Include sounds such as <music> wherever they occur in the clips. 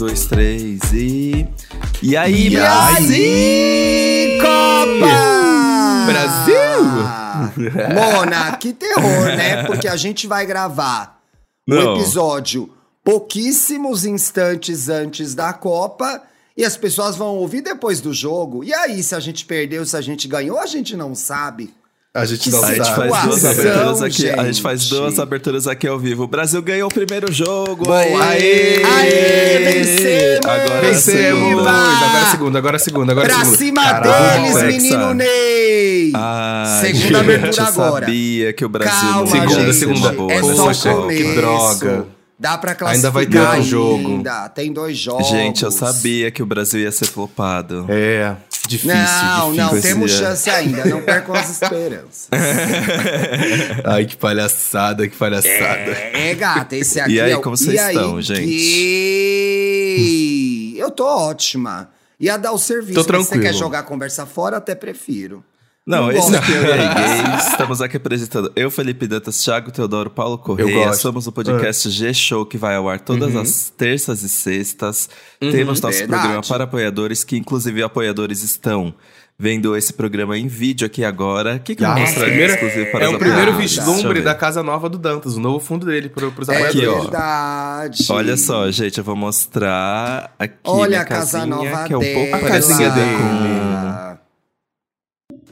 dois, três e. E aí, E Brasil? aí, Copa! Brasil! Mona, que terror, né? Porque a gente vai gravar o Não. episódio pouquíssimos instantes antes da Copa e as pessoas vão ouvir depois do jogo. E aí, se a gente perdeu, se a gente ganhou, a gente não sabe. A gente não A gente faz duas aberturas aqui. A gente faz gente. duas aberturas aqui ao vivo. O Brasil ganhou o primeiro jogo. Boa. Aê! Aê, vencemos! Agora é Vencemos! segunda. Agora é segunda, agora é segunda, agora é Pra cima Caralho, deles, Alexa. menino Ney! Ai, Segunda gente, abertura eu agora. sabia que o Brasil Calma, não Segunda, ia gente. ser segunda. uma boa. É Poxa, só que droga. Dá pra classificar Ainda vai ter outro jogo. ainda. Tem dois jogos. Gente, eu sabia que o Brasil ia ser flopado. É, difícil, Não, difícil. não, temos ano. chance ainda. Não percam as esperanças. <laughs> Ai, que palhaçada, que palhaçada. É, gata, esse aqui E aí, é o... como vocês e aí estão, gente? que- Eu tô ótima. Ia dar o serviço, Tô mas se você tranquilo. quer jogar a conversa fora, até prefiro. Não, Não esse aqui é o aí Gays. Estamos aqui apresentando eu, Felipe Dantas, Thiago Teodoro, Paulo Correia. Ah. Somos o podcast G-Show que vai ao ar todas as terças e sextas. Uhum. Temos nosso Verdade. programa para apoiadores, que inclusive apoiadores estão vendo esse programa em vídeo aqui agora. O que, que eu Ah, vou mostrar primeiro- exclusivo para É os o primeiro apoiadores? Vislumbre da casa nova do Dantas, o novo fundo dele pro, pros É Aqui, ó. apoiadores. verdade. Olha só, gente, eu vou mostrar aqui Olha minha a casa casinha, nova que é um dela. pouco A casinha parecida com...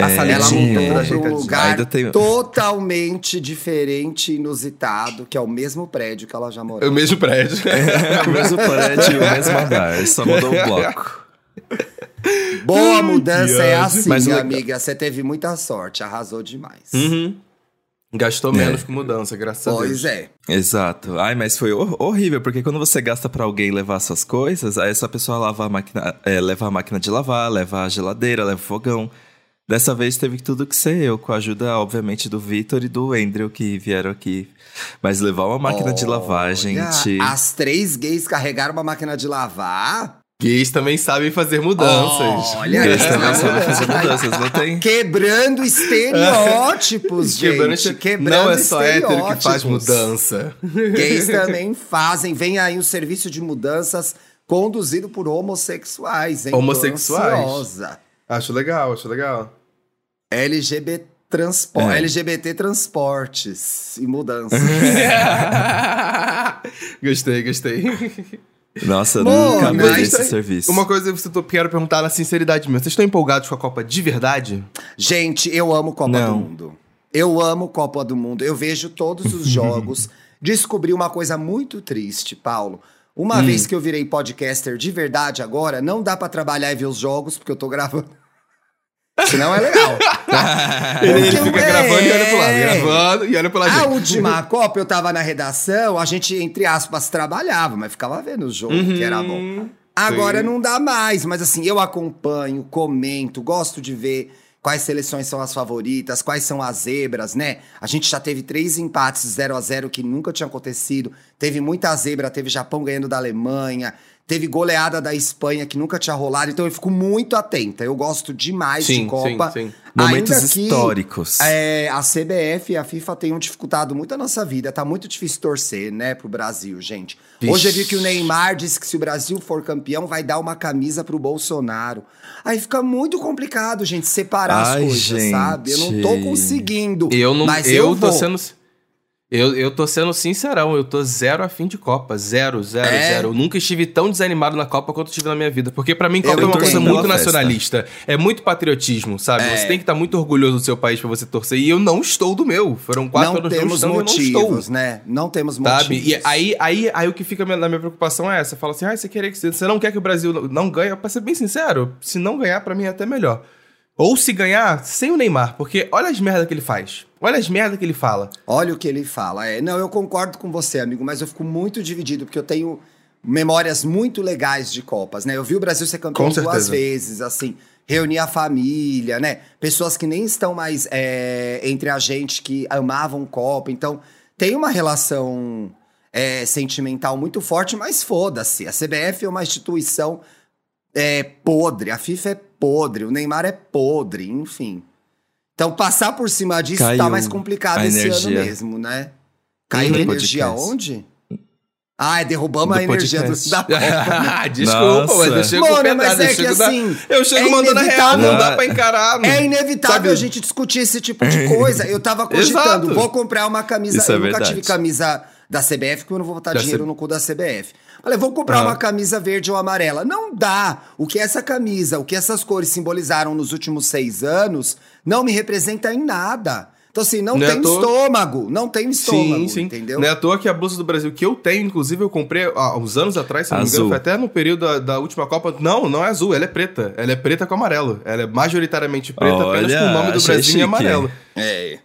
A É, Ela saletinha mudou pra um lugar tem- totalmente diferente e inusitado, que é o mesmo prédio que ela já É morou. o mesmo prédio. <laughs> É o mesmo prédio e o mesmo andar, só mudou o <laughs> bloco. Boa mudança é assim, Mas amiga. Você teve muita sorte, arrasou demais. Uhum. Gastou menos com mudança, graças a Deus. Pois é. Exato. Ai, mas foi hor- horrível, porque quando você gasta pra alguém levar suas coisas, aí essa pessoa lava a máquina, é, leva a máquina de lavar, leva a geladeira, leva o fogão. Dessa vez teve tudo que ser eu, com a ajuda, obviamente, do Vitor e do Andrew, que vieram aqui. Mas levar uma máquina de lavar, gente. As três gays carregaram uma máquina de lavar. Gays também sabem fazer mudanças. Olha, Eles que também sabem fazer mudanças, não tem? Quebrando estereótipos, <laughs> Quebrando gente. Quebrando Não é só hétero que faz mudança. Gays <laughs> também fazem. Vem aí um serviço de mudanças conduzido por homossexuais, hein? Homossexuais. Acho legal, acho legal. LGBT, transpo É. LGBT Transportes e Mudanças. <laughs> gostei, gostei. Nossa, Bom, nunca vi esse serviço. Uma coisa que eu quero perguntar na sinceridade mesmo. Vocês estão empolgados com a Copa de verdade? Gente, eu amo Copa Não. do Mundo. Eu amo Copa do Mundo. Eu vejo todos os <laughs> jogos. Descobri uma coisa muito triste, Paulo. Uma vez que eu virei podcaster de verdade agora, não dá pra trabalhar e ver os jogos, porque eu tô gravando. Senão é legal. <laughs> Ele, Porque fica é- gravando e olha pro lado, gravando e olha lá. A gente. última Copa, eu tava na redação, a gente, entre aspas, trabalhava, mas ficava vendo o jogo, que era bom. Agora Sim. não dá mais, mas assim, eu acompanho, comento, gosto de ver quais seleções são as favoritas, quais são as zebras, né? A gente já teve três empates 0 a 0 que nunca tinha acontecido. Teve muita zebra, teve Japão ganhando da Alemanha, teve goleada da Espanha que nunca tinha rolado, então eu fico muito atenta. Eu gosto demais de Sim, Copa. sim, sim. Momentos Ainda que, históricos. é, a CBF e a FIFA tenham dificultado muito a nossa vida. Tá muito difícil torcer, né, pro Brasil, gente. Vixe. Hoje eu vi que o Neymar disse que se o Brasil for campeão, vai dar uma camisa pro Bolsonaro. Aí fica muito complicado, gente, separar Ai, as coisas, gente. sabe? Eu não tô conseguindo. Eu não. mas eu, eu, tô vou. sendo. Eu, eu tô sendo sincerão, eu tô zero a fim de Copa. Zero, zero, É? zero. Eu nunca estive tão desanimado na Copa quanto estive na minha vida. Porque pra mim, Copa Eu é uma coisa muito nacionalista. É muito patriotismo, sabe? É. Você tem que estar muito orgulhoso do seu país pra você torcer. E eu não estou do meu. Foram quatro não anos não temos estão, eu não estou. motivos, né? Não temos motivos. Sabe? E aí, aí, aí o que fica na minha preocupação é essa. Fala assim, ah, você, querer que, você não quer que o Brasil não ganhe? Pra ser bem sincero, se não ganhar, pra mim é até melhor. Ou se ganhar, sem o Neymar. Porque olha as merdas que ele faz. Olha as merdas que ele fala. Olha o que ele fala. É, não, eu concordo com você, amigo, mas eu fico muito dividido, porque eu tenho memórias muito legais de Copas, né? Eu vi o Brasil ser campeão duas vezes, assim, reunir a família, né? Pessoas que nem estão mais é, entre a gente, que amavam Copa. Então, tem uma relação é, sentimental muito forte, mas foda-se. A CBF é uma instituição é, podre, a FIFA é podre, o Neymar é podre, enfim. Então, passar por cima disso tá Caiu mais complicado esse energia. ano mesmo, né? Caiu a energia podcast. onde? Ai, derrubamos Do a energia do, da <laughs> Copa. <laughs> Desculpa, Nossa. mas eu chego Mano, mas é eu que da- assim, Eu chego é mandando real, não inevitável. dá pra encarar. É inevitável Sabe? a gente discutir esse tipo de <laughs> coisa. Eu tava cogitando, vou comprar uma camisa. Isso é eu nunca verdade. tive camisa da CBF, porque eu não vou botar Da dinheiro C- no cu da CBF. Falei, vou comprar Ah. uma camisa verde ou amarela. Não dá. O que essa camisa, o que essas cores simbolizaram nos últimos seis anos, não me representa em nada. Então, assim, não, Não é tem toa- estômago. Não tem estômago, Sim, sim. entendeu? Não é à toa que a blusa do Brasil que eu tenho, inclusive, eu comprei há uns anos atrás, se não me engano, Azul. foi até no período da, da última Copa. Não, não é azul, ela é preta. Ela é preta com amarelo. Ela é majoritariamente preta, apenas Olha, com o nome do Brasil chique. em amarelo. É.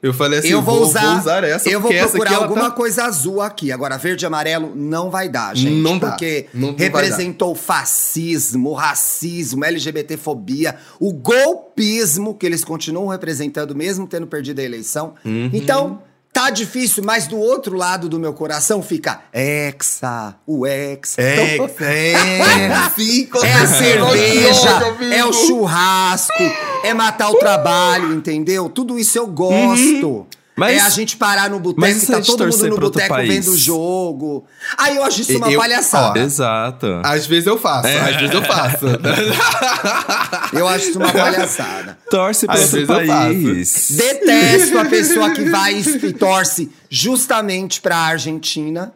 Eu falei assim, eu vou, usar, essa eu vou porque essa procurar aqui ela alguma tá... coisa azul aqui. Agora, verde e amarelo não vai dar, gente. Não dá. Porque Não- não representou fascismo, racismo, LGBTfobia, o golpismo que eles continuam representando, mesmo tendo perdido a eleição. Uhum. Então, tá difícil, mas do outro lado do meu coração fica Hexa, o Hexa. É, Então, <laughs> é, é <laughs> a cerveja, é o churrasco, é matar o trabalho, entendeu? Tudo isso eu gosto. Mas- é a gente parar no boteco mas e tá é todo mundo no boteco vendo o jogo. Aí eu acho isso uma Eu- palhaçada. Exato. Às vezes eu faço, É. às vezes eu faço. <laughs> Eu acho isso uma palhaçada. Torce pra outro vezes eu país. Detesto a pessoa que vai e torce justamente pra Argentina,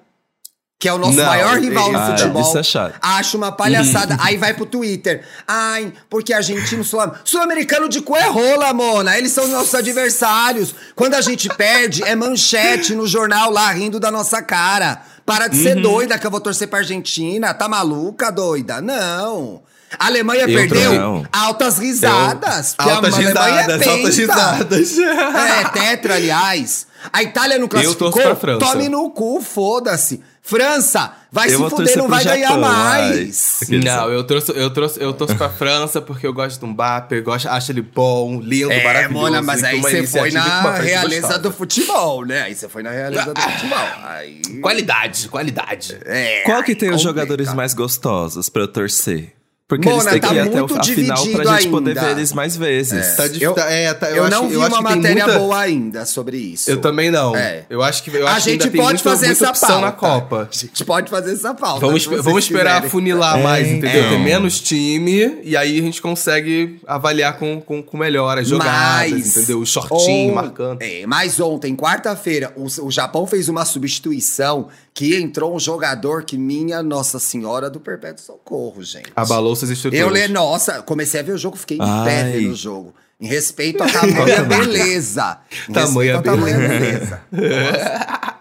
que é o nosso Não, maior rival no ah, futebol. isso é chato. Acho uma palhaçada. Aí vai pro Twitter. Ai, porque argentino sul- sul-americano de cu é rola, mona. Eles são nossos adversários. Quando a gente perde, é manchete no jornal lá rindo da nossa cara. Para de Uhum. ser doida que eu vou torcer pra Argentina. Tá maluca, doida? Não. A Alemanha Eu perdeu não. altas risadas. porque altas a é risadas, altas penta. risadas. É, tetra, aliás. A Itália não classificou, torço pra França. tome no cu, foda-se. França, vai Eu se fuder, não vai ganhar Japão, mais. ai. Não, eu trouxe, eu trouxe, eu torço pra França porque eu gosto do Mbappé, eu gosto, acho ele bom, lindo, É, maravilhoso. Mona, mas e com aí uma você foi com uma na realeza gostosa. do futebol, né? Aí você foi na realeza do futebol. Aí... Qualidade, qualidade. É, Qual que tem os jogadores mais gostosos pra eu torcer? Porque Mona, eles têm tá que ir até o- a final pra gente poder ainda. ver eles mais vezes. Tá dif- Eu- tá- é, tá- Eu, acho não que- vi eu uma que matéria muita- boa ainda sobre isso. Eu também não. É. Eu acho que eu A acho que ainda gente tem pode muita- fazer muita essa opção pauta. na Copa. A gente pode fazer essa pauta. Vamos, vamos esperar funilar É, mais, entendeu? então. Ter menos time e aí a gente consegue avaliar com, com, com melhor as jogadas, Mas entendeu? O shortinho on- marcando. É, mas ontem, quarta-feira, o, o Japão fez uma substituição que entrou um jogador que minha Nossa Senhora do Perpétuo Socorro, gente. Abalou suas estruturas. Eu le, nossa, comecei a ver o jogo, fiquei em pé Ai. vendo o jogo. Em respeito à tamanha beleza. Em Tamanha beleza. Nossa.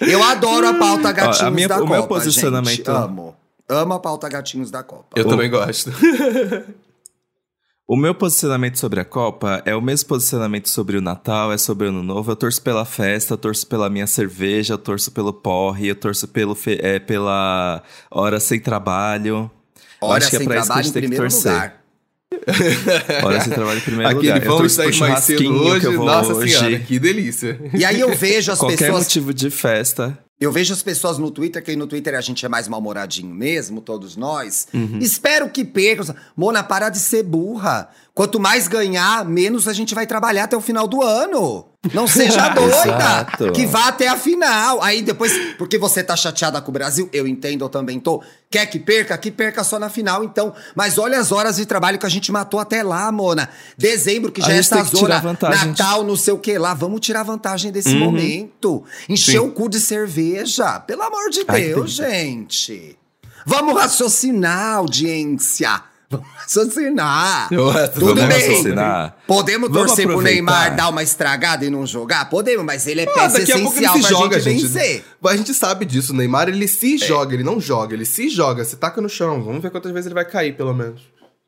Eu adoro a pauta gatinhos Ó, a minha- da o Copa, meu posicionamento- gente. Amo. Amo a pauta gatinhos da Copa. Eu O- também gosto. <laughs> O meu posicionamento sobre a Copa é o mesmo posicionamento sobre o Natal, é sobre o Ano Novo. Eu torço pela festa, eu torço pela minha cerveja, eu torço pelo porre, eu torço pelo é, pela hora sem trabalho. Hora acho que é sem a trabalho em primeiro lugar. <laughs> Hora sem trabalho em primeiro Aquele lugar. Vamos sair mais cedo hoje. Nossa hoje. senhora, que delícia. E aí eu vejo as Qualquer pessoas motivo de festa. Eu vejo as pessoas no Twitter, que aí no Twitter a gente é mais mal-humoradinho mesmo, todos nós. Uhum. Espero que percam. Mona, para de ser burra. Quanto mais ganhar, menos a gente vai trabalhar até o final do ano. Não seja <laughs> doida. Que vá até a final. Aí depois, porque você tá chateada com o Brasil, eu entendo, eu também tô. Quer que perca? Que perca só na final, então. Mas olha as horas de trabalho que a gente matou até lá, Mona. Dezembro, que A já é gente essa zona. vantagem Natal, não sei o que lá. Vamos tirar vantagem desse momento. Encher Sim. o cu de cerveja. Pelo amor de Ai, Deus, gente. Vamos raciocinar, audiência. Vamos. Eu- Tudo vamos bem. raciocinar. Podemos Vamos torcer pro aproveitar. Neymar dar uma estragada e não jogar? Podemos, mas ele é Ah, peça daqui a pouco ele se pra joga, gente, vencer. A gente sabe disso. O Neymar, ele se É. joga, ele não joga. Ele se joga. Você taca no chão. Vamos ver quantas vezes ele vai cair, pelo menos.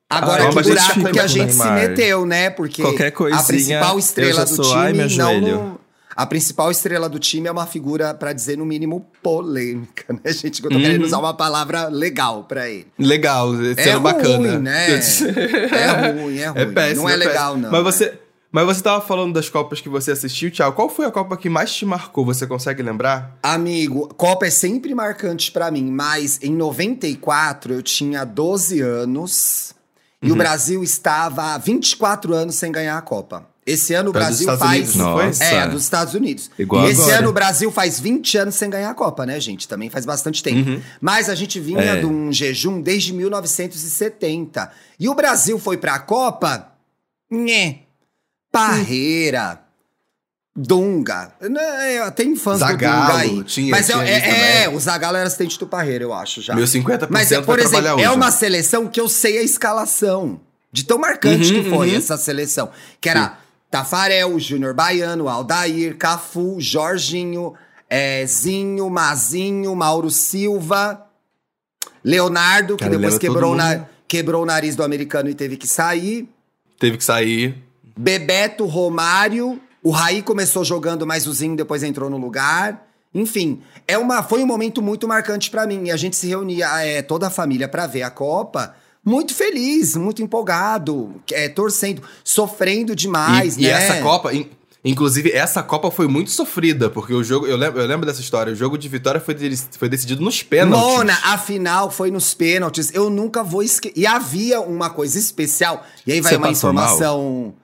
Agora Ah, que buraco que a gente se meteu, né? Porque a principal estrela do time não- A principal estrela do time é uma figura, pra dizer no mínimo, polêmica, né, gente? Que eu tô querendo usar uma palavra legal pra ele. Legal, sendo É ruim, bacana. né? <laughs> É ruim, é ruim. péssimo, Não é péssimo. legal, não, Mas né? você, mas você tava falando das Copas que você assistiu, Thiago. Qual foi a Copa que mais te marcou? Você consegue lembrar? Amigo, Copa é sempre marcante pra mim, mas em 94 eu tinha 12 anos e Uhum. o Brasil estava há 24 anos sem ganhar a Copa. Esse ano o Brasil faz. Unidos. É, dos Estados Unidos. Igual e esse agora. ano o Brasil faz 20 anos sem ganhar a Copa, né, gente? Também faz bastante tempo. Mas a gente vinha É. de um jejum desde 1970. E o Brasil foi pra Copa. Nhé. Parreira. Dunga. Né, Tem fãs Zagallo, do Dunga aí. tinha- Mas é- tinha é, é, também. o Zagallo era assistente do Parreira, eu acho já. Meu 50% Mas, por vai exemplo, é uma seleção que eu sei a escalação. De tão marcante Uhum, que foi uhum. essa seleção. Que era Tafarel, Júnior Baiano, Aldair, Cafu, Jorginho, é, Zinho, Mazinho, Mauro Silva, Leonardo, que Cara, depois quebrou, na- quebrou o nariz do americano e teve que sair. Teve que sair. Bebeto, Romário. O Raí começou jogando, mas o Zinho depois entrou no lugar. Enfim, é uma, foi um momento muito marcante pra mim. E a gente se reunia, é, toda a família, pra ver a Copa. Muito feliz, muito empolgado, é, torcendo, sofrendo demais, e, né? e essa Copa, in- inclusive, essa Copa foi muito sofrida, porque o jogo, eu lembro, eu lembro dessa história, o jogo de vitória foi, de- foi decidido nos pênaltis. Mona, a final foi nos pênaltis. Eu nunca vou esquecer. E havia uma coisa especial. E aí vai Você uma informação.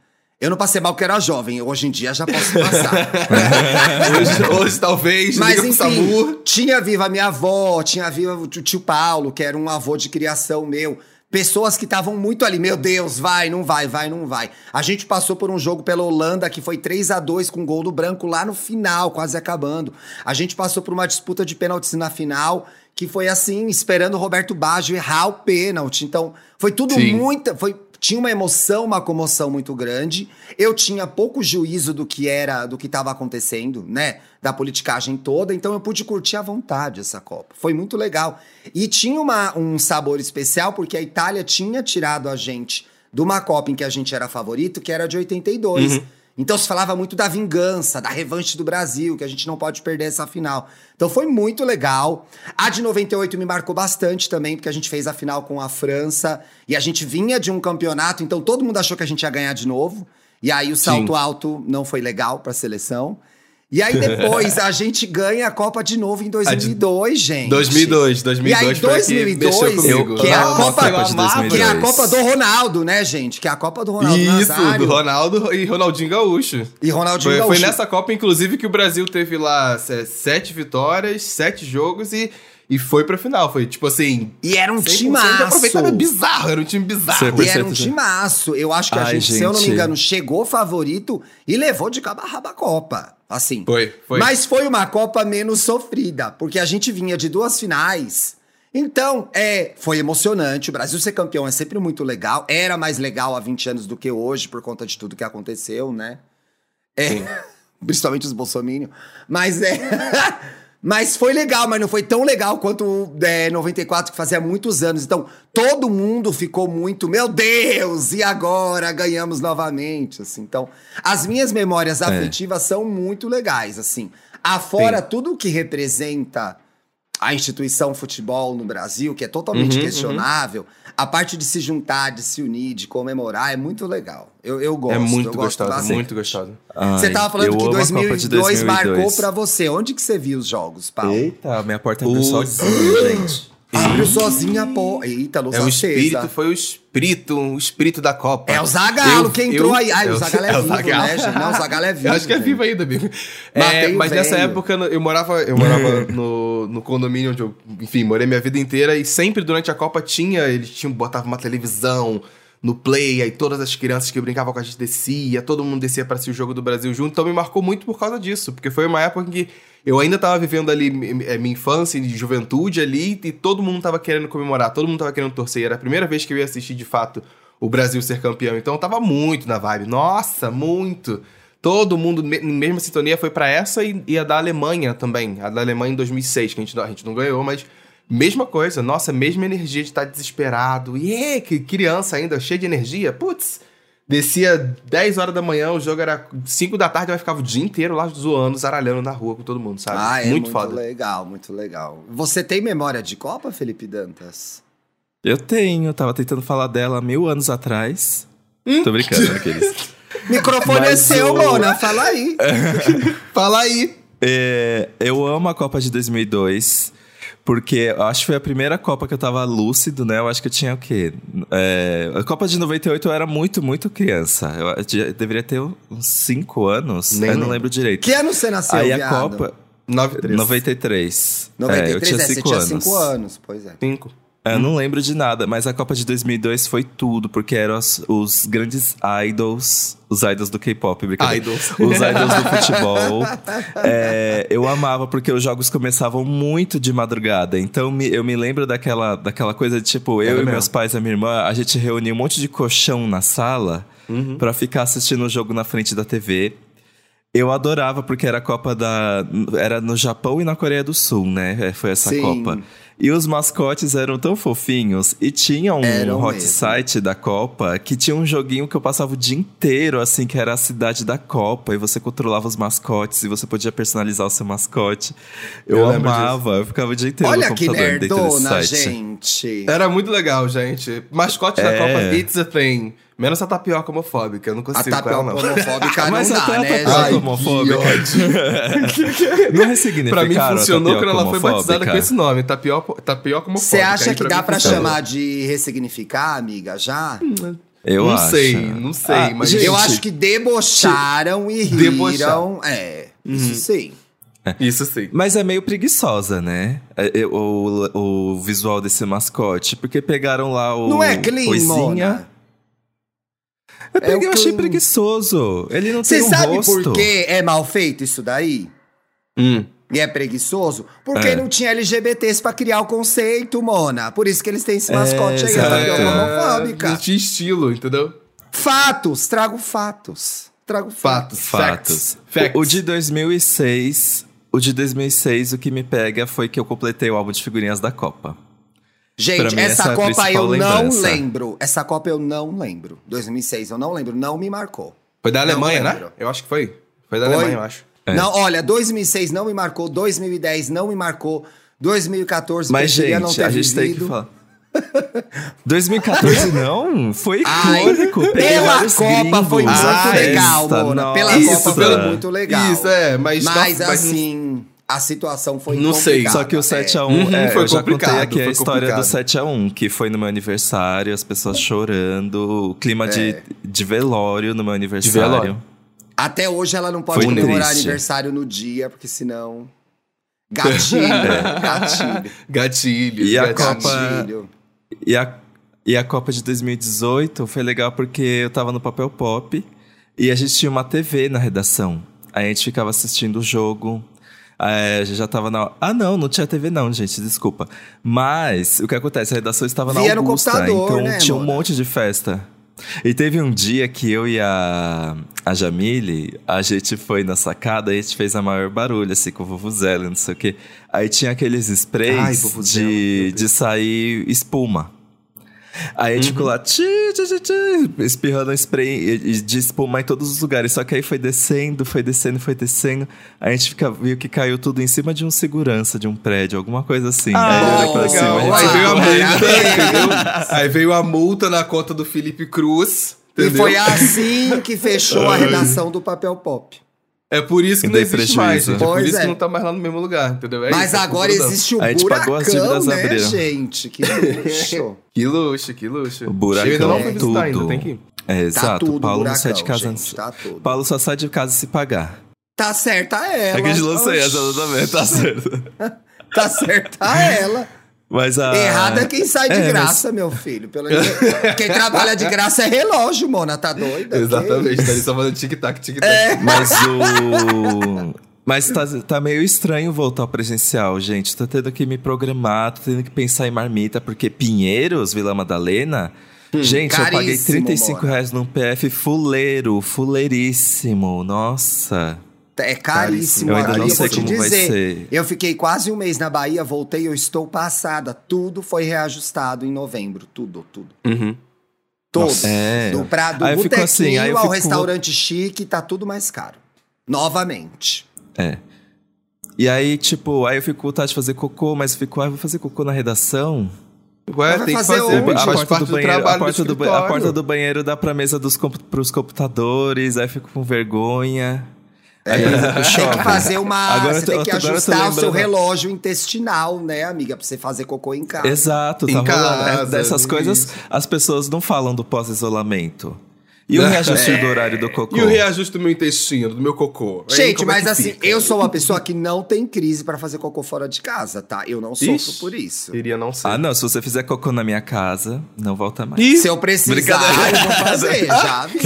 Eu não passei mal porque era jovem. Hoje em dia já posso passar. <laughs> hoje, hoje, talvez, Mas enfim, tinha viva a minha avó, tinha viva o tio Paulo, que era um avô de criação meu. Pessoas que estavam muito ali, meu Deus, vai, não vai, vai, não vai. A gente passou por um jogo pela Holanda que foi 3 a 2 com gol do branco lá no final, quase acabando. A gente passou por uma disputa de pênaltis na final, que foi assim, esperando o Roberto Baggio errar o pênalti. Então, foi tudo Sim. muita, foi tinha uma emoção, uma comoção muito grande. Eu tinha pouco juízo do que era, do que estava acontecendo, né? Da politicagem toda, então eu pude curtir à vontade essa Copa. Foi muito legal. E tinha uma- um sabor especial, porque a Itália tinha tirado a gente de uma Copa em que a gente era favorito, que era de 82. Então se falava muito da vingança, da revanche do Brasil, que a gente não pode perder essa final. Então foi muito legal. A de 98 me marcou bastante também, porque a gente fez a final com a França e a gente vinha de um campeonato, então todo mundo achou que a gente ia ganhar de novo. E aí o salto Sim. alto não foi legal pra seleção. E aí <laughs> depois a gente ganha a Copa de novo em 2002, gente. 2002, 2002 E aí foi a que 2002, mexeu comigo. que é a Copa, que é a 2002. Copa do Ronaldo, né, gente? Que é a Copa do Ronaldo Isso, Nazário. do Ronaldo e Ronaldinho Gaúcho. E Ronaldinho Foi, foi Gaúcho. nessa Copa, inclusive, que o Brasil teve lá é, sete vitórias, sete jogos e, e foi pra final. Foi tipo assim. E era um 100% de timaço. aproveitamento bizarro, era um time bizarro. E era um 100%. timaço. Eu acho que a Ai, gente, se eu não me gente. engano, chegou favorito e levou de cabo a rabo a Copa. Assim. Foi, foi. Mas foi uma Copa menos sofrida, porque a gente vinha de duas finais. Então, é, foi emocionante. O Brasil ser campeão é sempre muito legal. Era mais legal há 20 anos do que hoje, por conta de tudo que aconteceu, né? É. <laughs> Principalmente os bolsominions. Mas é. <laughs> Mas foi legal, mas não foi tão legal quanto o é, 94, que fazia muitos anos. Então, todo mundo ficou muito, meu Deus, e agora ganhamos novamente, assim. Então, as minhas memórias afetivas são muito legais, assim. Afora tudo que representa a instituição futebol no Brasil, que é totalmente Uhum, questionável, a parte de se juntar, de se unir, de comemorar, é muito legal. Eu, eu gosto. é muito gosto gostoso, bastante. muito gostoso. Você Ai, tava falando que amo a Copa 2002, de 2002. marcou pra você. Onde que você viu os jogos, Paulo? Eita, minha porta O- sozinha, gente. Abriu sozinha, pô. Eita, luz É o acesa. espírito, foi o espírito, o espírito da Copa. É o Zagalo Eu- que entrou eu- aí. Ai, o eu- Zagalo é, é o vivo, Zagalo. né? Não, o Zagalo é vivo. <laughs> Eu acho que é vivo ainda, amigo. É, o mas nessa velho. época eu morava, eu morava no, no condomínio onde eu, enfim, morei minha vida inteira e sempre durante a Copa tinha, eles tinham, botavam uma televisão no play, aí todas as crianças que brincavam com a gente descia, todo mundo descia para assistir o jogo do Brasil junto, então me marcou muito por causa disso, porque foi uma época em que eu ainda tava vivendo ali eh, minha infância e juventude ali e todo mundo tava querendo comemorar, todo mundo tava querendo torcer, era a primeira vez que eu ia assistir de fato o Brasil ser campeão, então eu tava muito na vibe, nossa, muito. Todo mundo, me- mesma sintonia, foi pra essa e, e a da Alemanha também. A da Alemanha em 2006, que a gente, a gente não ganhou, mas mesma coisa. Nossa, mesma energia de estar desesperado. E que criança ainda, cheia de energia. Putz, descia 10 horas da manhã, o jogo era 5 da tarde, eu ficava o dia inteiro lá zoando, zaralhando na rua com todo mundo, sabe? Ah, é muito, muito, foda. legal, muito legal. Você tem memória de Copa, Felipe Dantas? Eu tenho, eu tava tentando falar dela mil anos atrás. Tô brincando, <laughs> aqueles. Microfone é Mas seu, o- Mona. Fala aí. <laughs> Fala aí. É, eu amo a Copa de 2002, Porque eu acho que foi a primeira Copa que eu tava lúcido, né? Eu acho que eu tinha o quê? É, a Copa de 98 eu era muito, muito criança. Eu, eu tinha- deveria ter uns 5 anos. Nem eu não lembro. direito. Que ano você nasceu, Aí a viado? Copa. 93. 93. 93, é, eu tinha é, você 5 tinha anos. 5 anos, pois é. 5. Eu não lembro de nada, mas a Copa de 2002 foi tudo, porque eram os, os grandes idols, os idols do K-pop. Idols. Os idols do <laughs> futebol. É, eu amava porque os jogos começavam muito de madrugada, então me- eu me lembro daquela, daquela coisa de tipo, eu Era e mesmo. meus pais e a minha irmã, a gente reunia um monte de colchão na sala pra ficar assistindo o jogo na frente da TV. Eu adorava porque era a Copa da. Era no Japão e na Coreia do Sul, né? É, Foi essa Sim. Copa. E os mascotes eram tão fofinhos. E tinha um Eram hot mesmo. site da Copa que tinha um joguinho que eu passava o dia inteiro, assim, que era a cidade da Copa. E você controlava os mascotes e você podia personalizar o seu mascote. Eu, Eu amava, eu ficava o dia inteiro Olha no que computador dentro desse nerdona, site. gente. Era muito legal, gente. Mascote da É. Copa, it's a thing. Menos a tapioca homofóbica, eu não A consigo com ela, tapioca não. homofóbica <laughs> não Mas dá, até a né, tapioca homofóbica. <laughs> Não ressignificaram Pra mim a funcionou quando ela foi batizada com esse nome, tapioca, tapioca homofóbica. Você acha Aí que pra dá pra funcionou. chamar de ressignificar, amiga, já? Eu Não acho. sei, não sei, Ah, mas- gente, Eu acho que debocharam e riram. Debocharam. É, isso sim. Isso sim. Mas é meio preguiçosa, né? É, é, O, o visual desse mascote. Porque pegaram lá o. Não é clean, Coisinha. Mona? Eu, peguei, É eu achei preguiçoso. Ele não Você tem um sabe rosto. por que é mal feito isso daí? Hum. E é preguiçoso? Porque É. não tinha LGBTs pra criar o conceito, Mona. Por isso que eles têm esse mascote aí, a exato. tapioca Não homofóbica. tinha estilo, entendeu? Fatos, trago fatos. Trago fatos. Fatos. Facts. O, o de 2006. O de 2006, o que me pega foi que eu completei o álbum de figurinhas da Copa. Gente, mim, essa essa é Copa eu não lembrança. lembro. Essa Copa eu não lembro. 2006 eu não lembro. Não me marcou. Foi da Não Alemanha, né? Eu acho que foi. Foi da Foi? Alemanha, eu acho. É. Não, olha, 2006 não me marcou. 2010 não me marcou. 2014 Mas, preferia não gente, ter a gente tem vivido. que falar. <laughs> 2014 não? Foi Ai, icônico. Peguei pela Copa gringos foi muito legal, Mona. Pela. Copa foi muito legal. Isso, é, mas... Mas, mas- assim, a situação foi Não sei. Só que o é. 7x1, Uhum, é, foi eu já contei complicado, aqui a história complicado. do 7x1, que foi no meu aniversário, as pessoas chorando, o clima de, É. de velório no meu aniversário. velório. Até hoje ela não pode Foi comemorar triste. aniversário no dia, porque senão. Gatilho, <laughs> gatilho. Gatilho. E a gatilho. Copa- Gatilho. E a, e a Copa de 2018 foi legal porque eu tava no papel pop e a gente tinha uma TV na redação. Aí a gente ficava assistindo o jogo. Aí a gente já tava na. Ah, não, não tinha TV, não, gente, desculpa. Mas o que acontece? A redação estava na no Augusta, computador, então né, tinha um Mona? monte de festa. E teve um dia que eu e a, a Jamile, a gente foi na sacada e a gente fez a maior barulho, assim, com o Vuvuzela, não sei o quê. Aí tinha aqueles Ai, sprays meu de, de sair espuma. Aí a gente ficou lá, tchi, tchi, tchi, espirrando spray e- de espuma em todos os lugares. Só que aí foi descendo, foi descendo, foi descendo. Aí a gente fica, viu que caiu tudo em cima de um segurança de um prédio, alguma coisa assim. aí ele olhou pra legal. cima, a gente Aí veio a multa? Aí veio a multa na conta do Felipe Cruz. E Entendeu? foi assim que fechou a redação do Papel Pop. É por isso que não existe prejuízo. mais, gente. É por isso é. que não tá mais lá no mesmo lugar, entendeu? É Mas isso, é agora existe o A gente pagou as buracão, dívidas, né, gente? Que <laughs> luxo. Que luxo, que luxo. O buracão, ainda não fui tudo. ainda, tem que ir. É, exato. tudo Paulo não buracão, sai de casa. gente, tá tudo. Paulo só sai de casa se pagar. Tá certa ela. É que a gente lancei essa também, tá certo. <laughs> Tá certa ela. Mas a. Errado é quem sai de É, mas- graça, meu filho. Pelo... <laughs> Quem trabalha de graça é relógio, Mona. Tá doida? Exatamente, tá ali só fazendo tic-tac, tic-tac. É. Mas o. Mas tá, tá meio estranho voltar ao presencial, gente. Tô tendo que me programar, tô tendo que pensar em marmita, porque Pinheiros, Vila Madalena. gente, eu paguei caríssimo, 35 Mona. reais num PF fuleiro, fuleiríssimo. Nossa. É caríssimo Eu ainda ali, não eu sei vou te como vai dizer. ser. Eu fiquei quase um mês na Bahia, voltei, eu estou passada. Tudo foi reajustado em novembro. Tudo, tudo. Uhum. Todo. Nossa. É. Do, pra, do Aí eu fico botequinho assim, aí eu ao fico- restaurante chique, tá tudo mais caro. Novamente. É. E aí, tipo, aí eu fico com vontade de fazer cocô, mas eu fico, ah, eu vou fazer cocô na redação. Ué, Vai tem que fazer fazer, onde? a porta parte do do banheiro, a porta do do, a porta do banheiro dá pra mesa dos comp pros computadores, aí eu fico com vergonha. Pro Tem que fazer uma. Agora você tô- tem que ajustar o seu relógio intestinal, né, amiga? Pra você fazer cocô em casa. Exato, tá Em rolando. É, casa, dessas isso. coisas, as pessoas não falam do pós-isolamento. E o reajuste do horário do cocô? E o reajuste do meu intestino, do meu cocô? Aí, Gente, é mas que assim, fica? eu sou uma pessoa que não tem crise pra fazer cocô fora de casa, tá? Eu não sofro Ixi, por isso. Iria não ser. Ah, não, se você fizer cocô na minha casa, não volta mais. Ih, Se eu precisar, eu vou fazer, <laughs> já vi.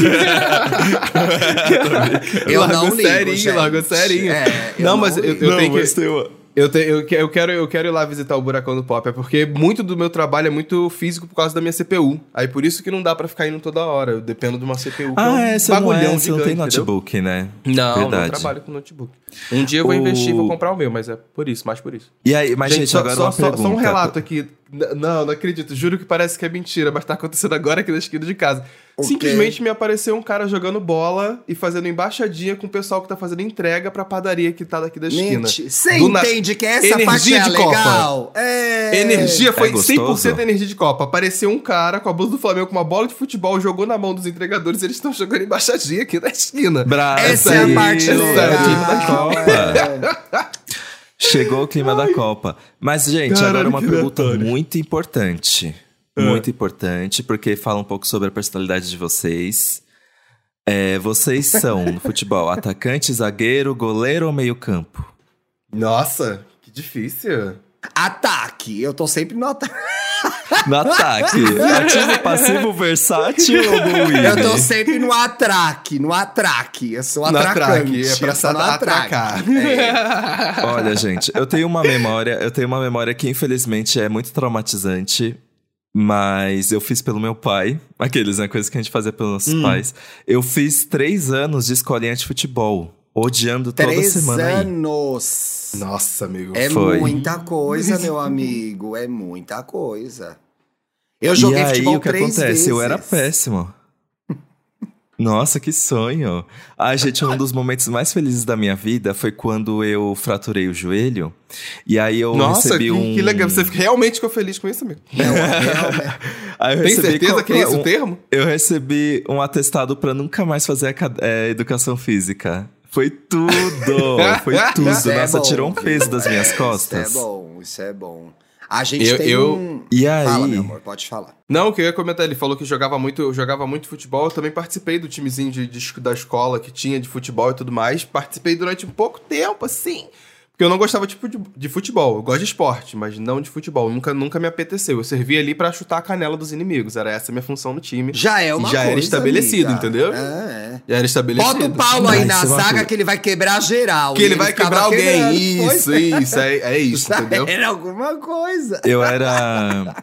eu não ligo, serinho, gente. largo serinho. É, eu não, mas eu, eu tenho que... mas tem uma- Eu, te- eu, eu quero, eu quero ir lá visitar o Buracão do Pop, é porque muito do meu trabalho é muito físico por causa da minha CPU. Aí por isso que não dá pra ficar indo toda hora. Eu dependo de uma CPU que é Ah, um é, você não, é, você não tem gigante, entendeu? notebook, né? Não, Verdade. não trabalho com notebook. Um dia eu vou O- investir e vou comprar o meu, mas é por isso, mais por isso. E aí, mas gente, só, agora só, uma só- pergunta. só um relato aqui. Não, não acredito. Juro que parece que é mentira, mas tá acontecendo agora aqui na esquina de casa. O Simplesmente me apareceu um cara jogando bola e fazendo embaixadinha com o pessoal que tá fazendo entrega pra padaria que tá daqui da esquina. Você Do na- entende que essa Energia parte é de Copa. legal? É. Energia foi É gostoso? 100% energia de Copa. Apareceu um cara com a blusa do Flamengo com uma bola de futebol, jogou na mão dos entregadores e eles estão jogando embaixadinha aqui na esquina. Brasil, Essa é a parte legal. clima da Copa. É. Chegou o clima da Copa. Mas, gente, Caralho, agora uma pergunta muito importante. Muito importante, porque fala um pouco sobre a personalidade de vocês. É, vocês <laughs> são, no futebol, atacante, zagueiro, goleiro ou meio-campo? Nossa, que difícil. Ataque. Eu tô sempre no ataque. <laughs> No ataque, ativo, passivo, versátil ou <laughs> Eu tô sempre no atraque, no atraque. Eu sou atracante. atraque, é pra atraque. atracar. É. Olha, gente, eu tenho uma memória, eu tenho uma memória que infelizmente é muito traumatizante, mas eu fiz pelo meu pai, <laughs> aqueles, né, coisas que a gente fazia pelos nossos Hum. pais. Eu fiz três anos de escolinha de futebol, odiando toda Três semana aí. anos. Nossa, amigo. É Foi. muita coisa, meu <laughs> amigo. É muita coisa. Eu E joguei aí, futebol o que três acontece? vezes. Eu era péssimo. Nossa, que sonho! Ai, gente, um dos momentos mais felizes da minha vida foi quando eu fraturei o joelho. E aí eu Nossa, recebi que, um. que legal. Você realmente ficou feliz com isso, amigo? Não, realmente. Aí eu Tem recebi certeza qual- que é esse um- o termo? Eu recebi um atestado pra nunca mais fazer acad- é, educação física. Foi tudo! <laughs> Foi tudo! Isso é Nossa, bom. tirou um peso das minhas Isso é costas. bom, isso é bom. A gente Eu- tem eu- um... E aí? Fala, meu amor, pode falar. Não, o que eu ia comentar, ele falou que jogava muito, eu jogava muito futebol, eu também participei do timezinho de, de- da escola que tinha de futebol e tudo mais. Participei durante um pouco tempo, assim. Porque eu não gostava tipo, de, de futebol. Eu gosto de esporte, mas não de futebol. Nunca, nunca me apeteceu. Eu servia ali pra chutar a canela dos inimigos. Era essa a minha função no time. Já é uma Já coisa, era estabelecido, amiga. entendeu? É, é. Já era estabelecido. Bota o Paulo aí na é zaga coisa- que ele vai quebrar geral. Que E ele vai quebrar alguém. quebrando. Pois Isso, isso. É, é isso, Já entendeu? Era alguma coisa. Eu era.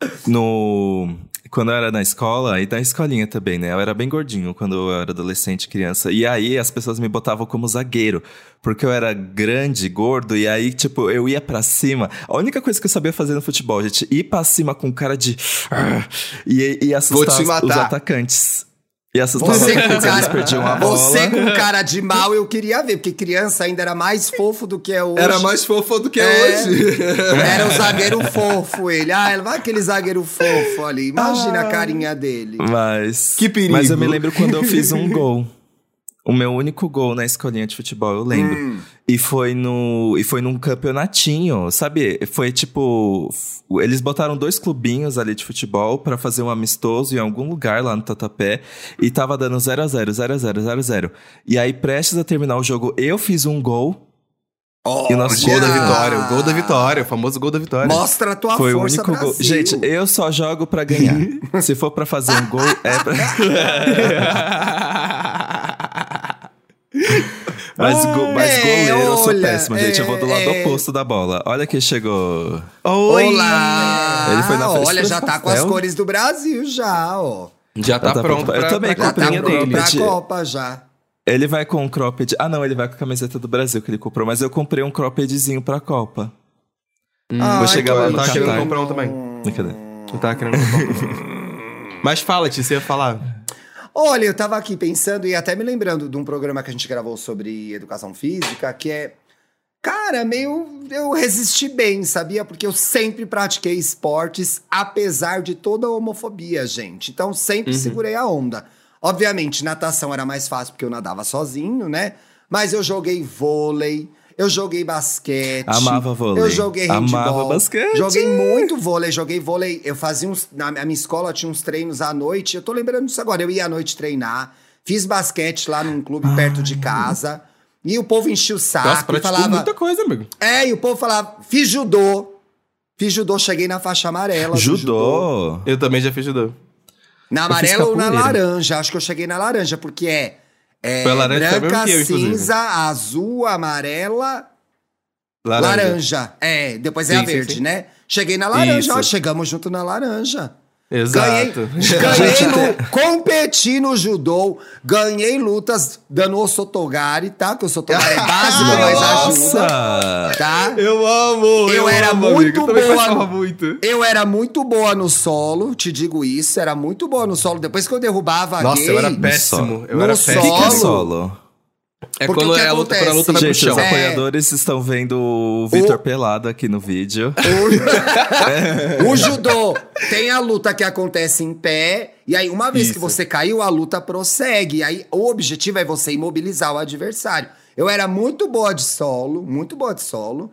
<laughs> No. Quando eu era na escola, e na escolinha também, né? Eu era bem gordinho quando eu era adolescente, criança. E aí as pessoas me botavam como zagueiro. Porque eu era grande, gordo, e aí, tipo, eu ia pra cima. A única coisa que eu sabia fazer no futebol, gente, ir pra cima com cara de. E, e assustar os atacantes. E os Você com, atacantes, eles cara, perdiam a bola. você com cara de mal eu queria ver, porque criança ainda era mais fofo do que é hoje. Era mais fofo do que É. hoje. <laughs> Era o zagueiro fofo, ele. Ah, vai aquele zagueiro fofo ali. Imagina a carinha dele. Mas. Que perigo. Mas eu me lembro quando eu fiz um gol. O meu único gol na escolinha de futebol, eu lembro. Hum. E foi no. E foi num campeonatinho, sabe? Foi tipo. Eles botaram dois clubinhos ali de futebol pra fazer um amistoso em algum lugar lá no Tatuapé. E tava dando 0 a 0 0 a 0 0 a 0 E aí, prestes a terminar o jogo, eu fiz um gol. E o nosso Gol da vitória, o gol da vitória, o famoso gol da vitória. Mostra a tua Foi o força, único gol. Gente, eu só jogo pra ganhar. <laughs> Se for pra fazer um gol, é pra. <laughs> <laughs> Mas, go- mas É, goleiro eu sou olha, péssimo, gente. Eu vou do lado é, é. oposto da bola. Olha que chegou. Olá! Ele foi na frente Olha, já tá com as cores do Brasil já, ó. Já tá, tá pronto pronto. Eu pra, também pra Já tá um dele. pra cropped. Copa já. Ele vai com um cropped. Ah, não, ele vai com a camiseta do Brasil que ele comprou. Mas eu comprei um croppedzinho pra Copa. Ai, chegar lá Eu no tava querendo comprar um também. Brincadeira. Eu tava querendo comprar um. <laughs> Mas fala, Ti, você ia falar. Olha, eu tava aqui pensando e até me lembrando de um programa que a gente gravou sobre educação física, que é. Cara, meio. Eu resisti bem, sabia? Porque eu sempre pratiquei esportes, apesar de toda a homofobia, gente. Então sempre segurei a onda. Obviamente, natação era mais fácil porque eu nadava sozinho, né? Mas eu joguei vôlei, eu joguei basquete. Amava vôlei. Eu joguei handball. Amava basquete. Joguei muito vôlei, joguei vôlei. Eu fazia uns. Na minha escola tinha uns treinos à noite. Eu tô lembrando disso agora. Eu ia à noite treinar. Fiz basquete lá num clube perto de casa. E o povo enchia o saco Nossa, e falava. muita coisa, amigo. É, e o povo falava, fiz judô. Fiz judô, cheguei na faixa amarela. do Judô. Eu também já fiz judô. Na amarela ou na laranja? Acho que eu cheguei na laranja, porque é, é Foi laranja branca, eu, cinza, azul, amarela, laranja. É, depois é Sim, a sim, verde, sim. né? Cheguei na laranja, Isso. ó, chegamos junto na laranja. Exato. <laughs> Ganhei, ganhei no, competi no judô, ganhei lutas dando o sotogari, tá? Que o sotogari é básico, <laughs> mas ajuda, Nossa! tá? Eu amo! Eu era amo, muito amigo. Eu boa no- muito. Eu era muito boa no solo, te digo isso, era muito boa no solo. Depois que eu derrubava Nossa, gay, eu era péssimo. Eu No era O que, péssimo. que é Solo. É Porque quando o que é a luta, quando a luta vai pro Gente, chão. os É. apoiadores estão vendo o Vitor Pelado aqui no vídeo. O, <laughs> <laughs> o judô tem a luta que acontece em pé, e aí, uma vez que Isso. você caiu, a luta prossegue. E aí, o objetivo é você imobilizar o adversário. Eu era muito boa de solo, muito boa de solo.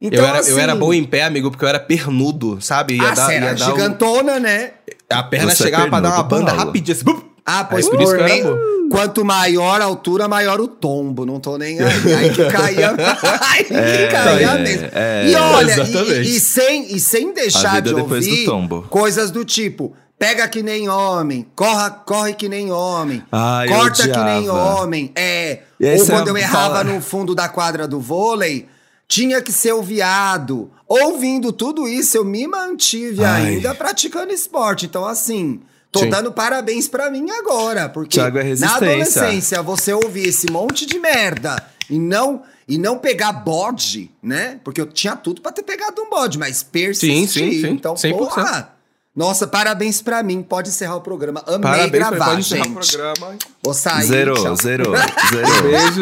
Então, eu, era, assim, eu era bom em pé, amigo, porque eu era pernudo, sabe? Ia Ah, dar, você era dar um- gigantona, né? A perna Você é chegava pra dar uma pernudo, banda rapidinho, assim. Ah, pois Aí, por, por mim, quanto maior a altura, maior o tombo. Não tô nem aí. <laughs> Aí que caía, <laughs> aí que É, caía é, mesmo. é, e olha, e, e sem, e sem deixar de do ouvir tombo. coisas do tipo... Pega que nem homem, corra, corre que nem homem, Ai, corta que nem homem. É, ou quando eu errava fala- no fundo da quadra do vôlei, tinha que ser o viado. Ouvindo tudo isso, eu me mantive Ai. ainda praticando esporte. Então, assim, tô Sim. dando parabéns pra mim agora. Porque é na adolescência, você ouvir esse monte de merda e não, e não pegar bode, né? Porque eu tinha tudo pra ter pegado um bode, mas persistir. Sim, sim, sim. Então, 100%. porra... Nossa, parabéns pra mim. Pode encerrar o programa. Amei Parabéns, gravar, pode encerrar o gente. programa. Vou sair. Zero, tchau. zero, <laughs> zero. Beijo.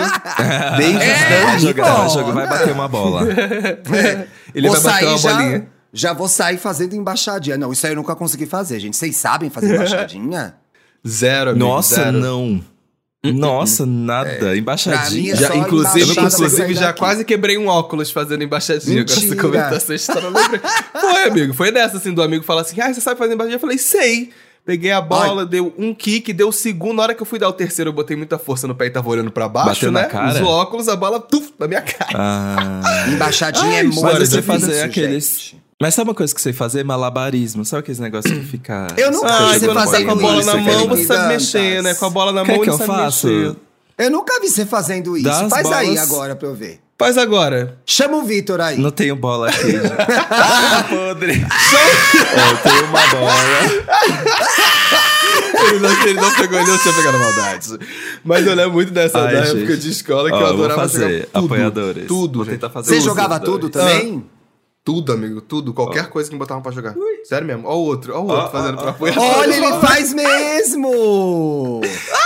Beijos, É? Vai jogar, vai Ivona. jogar, vai bater uma bola. <laughs> Ele vou vai bater sair uma bolinha. já vou sair fazendo embaixadinha. Não, isso aí eu nunca consegui fazer, gente. Vocês sabem fazer <laughs> embaixadinha? Zero, amigo, Nossa, zero. não. Nossa, nada. Mim Embaixadinha. é Já, inclusive, inclusive já daqui. quase quebrei um óculos fazendo embaixadinha. Agora você Mentira. comentou essa história, eu lembrei. Foi, amigo. Foi dessa, assim, do amigo falar assim, ah, você sabe fazer embaixadinha? Eu falei, sei. Peguei a bola, deu um kick, deu o segundo. Na hora que eu fui dar o terceiro, eu botei muita força no pé e tava olhando pra baixo, Bateu na né? cara? Os óculos, a bola, tuf, na minha cara. Ah. Embaixadinha é Ai, muito Mas você fazer aqueles. Mas sabe uma coisa que você fazer? Malabarismo. Sabe aqueles negócios que fica. <clears throat> Eu vi Ah, fazendo tá com a bola na mão, você sabe mexer, né? Com a bola na mão, que eu faço? mexer. Eu nunca vi você fazendo isso. Das Faz aí bolas- agora pra eu ver. Faz agora. Chama o Vitor aí. Não tenho bola aqui. <laughs> ah, podre. Eu tenho uma bola. Ele não, ele não pegou, ele não tinha pegado maldade. Mas eu lembro muito dessa Ai, da gente. época de escola que Ó, eu adorava fazer, jogar tudo. apoiadores. Tudo, Vou tentar fazer Você jogava tudo também? Tudo, amigo, tudo. Qualquer coisa que me botavam pra jogar. Sério mesmo. Ó o outro, ó o outro Ó, fazendo ó, pra apoiar. Olha, <laughs> ele faz mesmo! <laughs>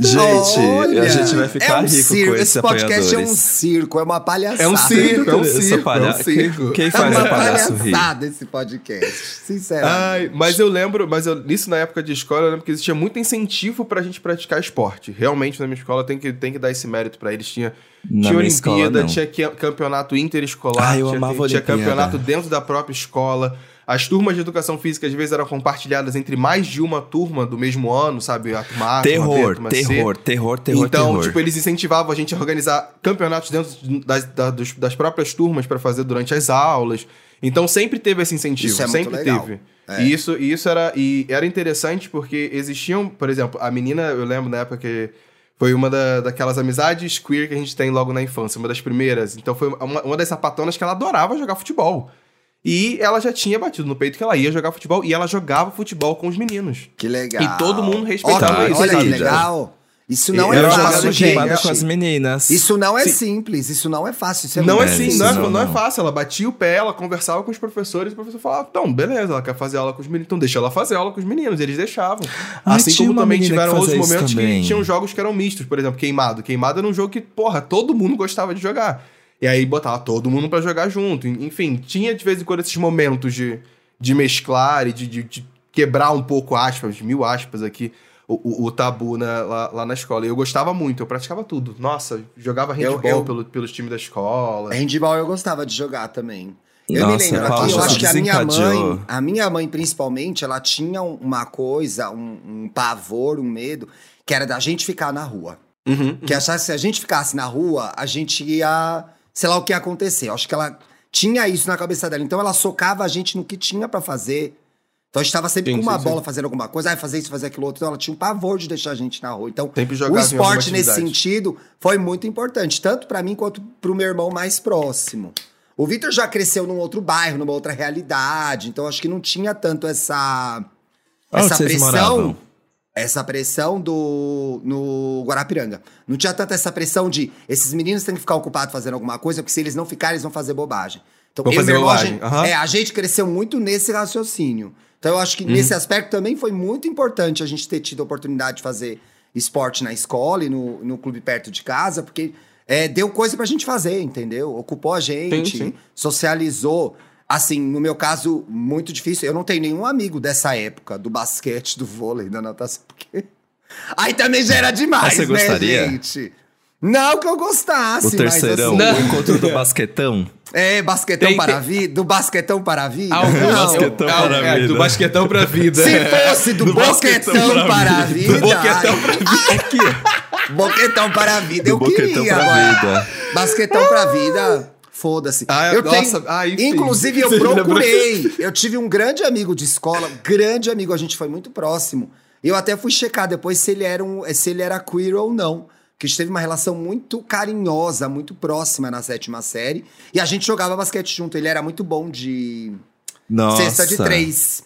Gente, Olha, a gente vai ficar é um rico circo. com Esse esses podcast é um circo, é uma palhaçada. É um circo, é um circo, é palha- um circo. Quem, quem É faz uma o palhaço rir? palhaçada esse podcast, sinceramente. Ai, mas eu lembro, mas eu, nisso na época de escola, eu lembro que existia muito incentivo pra gente praticar esporte. Realmente, na minha escola, tem que, tem que dar esse mérito pra eles. Tinha, Na tinha escola, Olimpíada, não. tinha campeonato interescolar, Ah, eu tinha, amava tinha campeonato dentro da própria escola. As turmas de educação física, às vezes, eram compartilhadas entre mais de uma turma do mesmo ano, sabe? A turma A, a turma B, a Terror, turma C. terror, terror, terror, então, terror. tipo, eles incentivavam a gente a organizar campeonatos dentro das, da- dos- das próprias turmas pra fazer durante as aulas. Então, sempre teve esse incentivo. Isso é muito sempre legal. teve. É. E isso, e isso era, e era interessante porque existiam, por exemplo, a menina, eu lembro na época que foi uma da, daquelas amizades queer que a gente tem logo na infância, uma das primeiras. Então, foi uma, uma das sapatonas que ela adorava jogar futebol. E ela já tinha batido no peito que ela ia jogar futebol e ela jogava futebol com os meninos. Que legal. E todo mundo respeitava olha, isso, Olha que legal. Isso não E é uma fácil, gente. com as meninas. Isso não é Sim. simples, isso não é fácil. Isso é não é É, assim, isso não, é, não, não é não. fácil. Ela batia o pé, ela conversava com os professores, e o professor falava, então, beleza, ela quer fazer aula com os meninos, então deixa ela fazer aula com os meninos. Eles deixavam. Ai, assim tinha como também tiveram outros momentos também. que tinham jogos que eram mistos, por exemplo, Queimado. Queimado era um jogo que, porra, todo mundo gostava de jogar. E aí botava todo mundo pra jogar junto. Enfim, tinha de vez em quando esses momentos de, de mesclar e de, de- de quebrar um pouco aspas, mil aspas aqui, o, o, o tabu né, lá, lá, na escola. E eu gostava muito, eu praticava tudo. Nossa, jogava handball eu, eu... Pelo, pelos times da escola. Handball eu gostava de jogar também. Eu Nossa, me lembro aqui, eu acho que a minha mãe, a minha mãe principalmente, ela tinha uma coisa, um, um pavor, um medo, que era da gente ficar na rua. Uhum, uhum. Que achasse que se a gente ficasse na rua, a gente ia, sei lá o que ia acontecer. Eu acho que ela tinha isso na cabeça dela. Então ela socava a gente no que tinha para fazer. Então a gente tava sempre sim, com uma sim, bola sim. fazendo alguma coisa, ah, fazer isso, fazer aquilo outro. Então ela tinha um pavor de deixar a gente na rua. Então o esporte nesse sentido foi muito importante, tanto para mim quanto pro meu irmão mais próximo. O Vitor já cresceu num outro bairro, numa outra realidade, então acho que não tinha tanto essa essa pressão? Essa pressão do no Guarapiranga. Não tinha tanta essa pressão de esses meninos têm que ficar ocupados fazendo alguma coisa, porque se eles não ficarem, eles vão fazer bobagem. Então, fazer bobagem. A gente, uhum. é, a gente cresceu muito nesse raciocínio. Então eu acho que uhum. nesse aspecto também foi muito importante a gente ter tido a oportunidade de fazer esporte na escola e no, no clube perto de casa, porque é, deu coisa pra gente fazer, entendeu? Ocupou a gente, sim, sim. socializou. Assim, no meu caso, muito difícil. Eu não tenho nenhum amigo dessa época, do basquete, do vôlei, da natação, porque. Aí também já era demais, Você né, gostaria? gente? Não que eu gostasse, o terceirão, mas assim... o encontro do basquetão. É, basquetão tem, para a vida, do basquetão para a vida. Ah, não, basquetão não, para a é, vida. do basquetão para a vida. Se fosse do, do boquetão para a vida. Do boquetão para a vida. Aqui. Boquetão para a vida, eu queria agora. Vida. Basquetão para a vida. Foda-se. Ah, eu nossa, tenho, ah, inclusive, eu <laughs> procurei. Eu tive um grande amigo de escola, grande amigo, a gente foi muito próximo. Eu até fui checar depois se ele era, um, se ele era queer ou não que a gente teve uma relação muito carinhosa, muito próxima na sétima série. E a gente jogava basquete junto. Ele era muito bom de Nossa. cesta de três.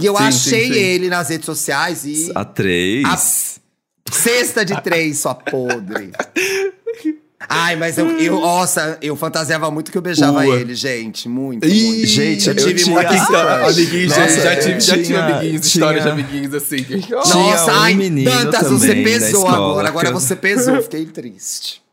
E eu sim, achei sim, sim. ele nas redes sociais e. A três? A... Cesta de <laughs> três, sua podre. Ai, mas eu, eu, nossa, eu fantasiava muito que eu beijava Ua. ele, gente. Muito, Ih, muito. Gente, eu, tive muito amiguinhos, nossa, já, tive, já tive amiguinhos, tinha, histórias de amiguinhos assim. Nossa, um ai, Dantas, você pesou agora. Agora você pesou, fiquei triste.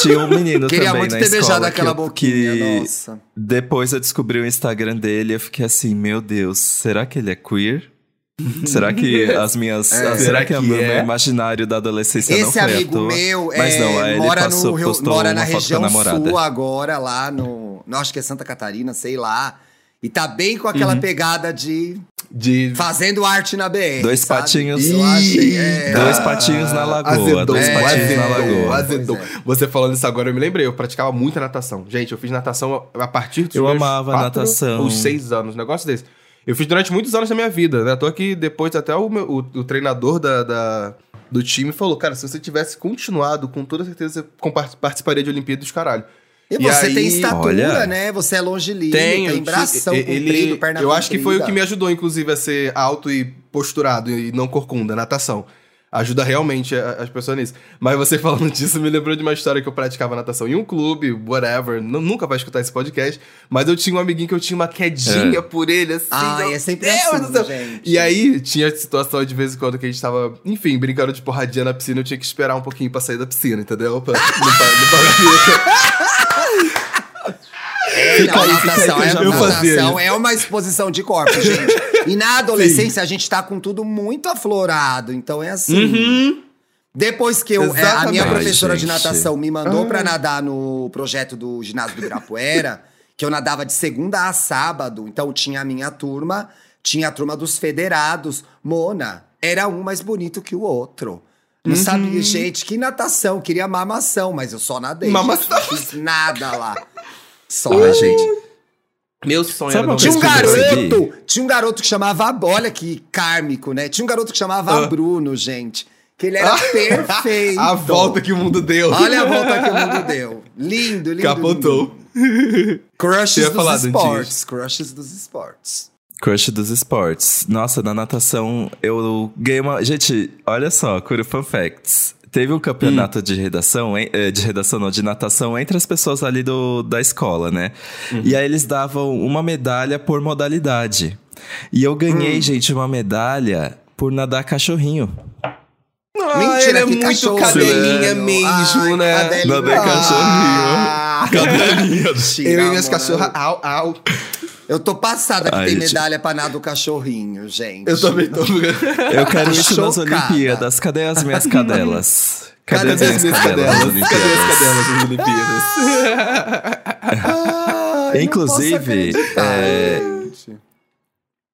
Tinha um menino Queria também muito na ter escola beijado aquela que, boquinha, que nossa. Depois eu descobri o Instagram dele e eu fiquei assim, meu Deus, será que ele é queer? <laughs> Será que as minhas. É, será, será que, que o meu é? imaginário da adolescência Esse não foi amigo meu Mas é, não, mora, ele passou, no, mora na região sul agora, lá no. Não, acho que é Santa Catarina, sei lá. E tá bem com aquela uhum. pegada de. De... Fazendo arte na BR. Dois sabe? patinhos. Achei, é... Dois patinhos na lagoa. Azedou, dois patinhos azedou, na lagoa. Azedou. É. Você falando isso agora, eu me lembrei. Eu praticava muita natação. Gente, eu fiz natação a partir dos Eu amava natação. Os seis anos, um negócio desse. Eu fiz durante muitos anos da minha vida, né? Tô aqui depois até o, meu, o, o treinador da, da, do time falou, cara, se você tivesse continuado, com toda certeza você participaria de Olimpíadas, caralho. E, e você aí, tem estatura, olha, né? Você é longilíneo, tem, tem bração ele, comprido, perna Eu acho que foi o que me ajudou, inclusive, a ser alto e posturado e não corcunda, natação ajuda realmente as pessoas nisso. Mas você <laughs> falando disso me lembrou de uma história que eu praticava natação em um clube, whatever, nunca vai escutar esse podcast, mas eu tinha um amiguinho que eu tinha uma quedinha é. por ele, assim. Ai, é sempre Deus assim, gente. E aí tinha situação de vez em quando que a gente tava, enfim, brincando de porradinha na piscina, eu tinha que esperar um pouquinho pra sair da piscina, entendeu? Pra, não, <laughs> É, não, aí, natação, é, natação é uma exposição de corpo, gente. E na adolescência Sim. a gente tá com tudo muito aflorado. Então é assim. Uhum. Depois que eu, é, a minha professora Ai, de natação me mandou ah. para nadar no projeto do ginásio do Ibirapuera, que eu nadava de segunda a sábado, então tinha a minha turma, tinha a turma dos federados. Mona, era um mais bonito que o outro. Não uhum. sabia, gente, que natação, queria mamação, mas eu só nadei. Mamação? Não fiz nada lá. Só, uh. gente. Meu sonho Sabe era tinha um garoto, tinha um garoto que chamava, olha que kármico, né? Tinha um garoto que chamava uh. Bruno, gente. Que ele era ah. perfeito. a volta que o mundo deu. Olha a volta que o mundo deu. Lindo, lindo. Capotou. Lindo. Crushes dos esportes. Crushes dos esportes. Crush dos esportes. Nossa, na natação eu ganhei uma. Gente, olha só, Curo Fun Facts. Teve um campeonato hum. de redação, eh, de redação não, de natação entre as pessoas ali do, da escola, né? Uhum. E aí eles davam uma medalha por modalidade. E eu ganhei, hum. gente, uma medalha por nadar cachorrinho. Ah, Mentira, ele é muito cadelinha mesmo, Ai, né? Cadelinha. Nadei cachorrinho. Ah. Cadelinha. Eu e minhas cachorras, au, au. Eu tô passada que Ai, tem gente. medalha pra nada do cachorrinho, gente. Eu também tô. Eu quero isso nas Chocada. Olimpíadas. Cadê as minhas <laughs> cadelas? Cadê, Cadê as minhas cadelas nas Cadê as cadelas das Olimpíadas? <laughs> Ai, Inclusive, é.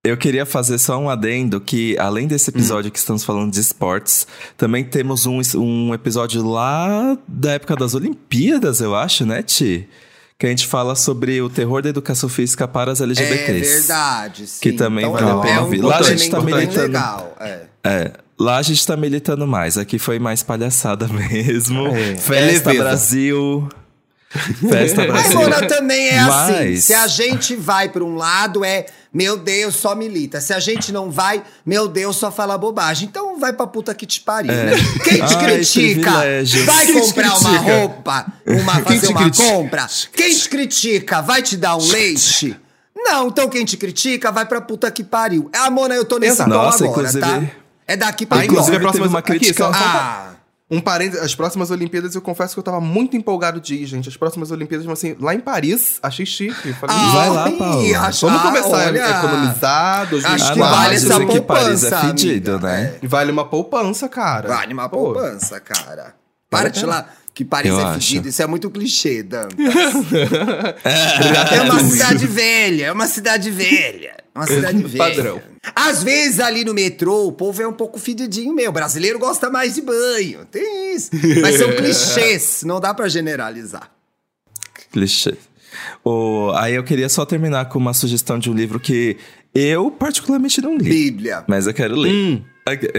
Eu queria fazer só um adendo que, além desse episódio que estamos falando de esportes, também temos um, um episódio lá da época das Olimpíadas, eu acho, né, Ti? Que a gente fala sobre o terror da educação física para as É LGBTs. verdade, sim. Que também Então, vale a é pena um ouvir. Lá a gente tá militando. legal. É. É, lá a gente tá militando mais. Aqui foi mais palhaçada <laughs> mesmo. É. Festa É. Brasil. Festa Brasil. <laughs> Mona, também é assim. Mas- Se a gente vai pra um lado, é meu Deus, só milita. Se a gente não vai, meu Deus, só fala bobagem. Então vai pra puta que te pariu, né? Quem te Ai, critica, vai Quem comprar uma roupa, uma, fazer uma critica? compra. Quem te critica, vai te dar um leite? Não, então quem te critica, vai pra puta que pariu. É, Mona, eu tô nesse tom Nossa, agora, inclusive- tá? É daqui pra Ah, inclusive, a próxima uma aqui, crítica- só- Ah, Um parênteses, as próximas Olimpíadas, eu confesso que eu tava muito empolgado de ir, gente. As próximas Olimpíadas, mas assim, lá em Paris, achei chique. Falei, Ah, Vai lá, ai, Paula. acho- vamos ah, começar olha, a economizar, 2004. Acho que vale essa dizem que Paris poupança, é fedido, né? Vale uma poupança, cara. Vale uma Pô, poupança, cara. Para de lá. Que Paris Eu é fedido. Isso é muito clichê, Dantas. <laughs> é uma <laughs> cidade velha, é uma cidade velha. é Uma cidade velha. Padrão. Às vezes ali no metrô, o povo é um pouco fedidinho meu. O brasileiro gosta mais de banho. Tem isso. Mas são <laughs> clichês. Não dá pra generalizar. Clichê. O, aí eu queria só terminar com uma sugestão de um livro que eu particularmente não li. Bíblia. Mas eu quero ler. Hum. Ok.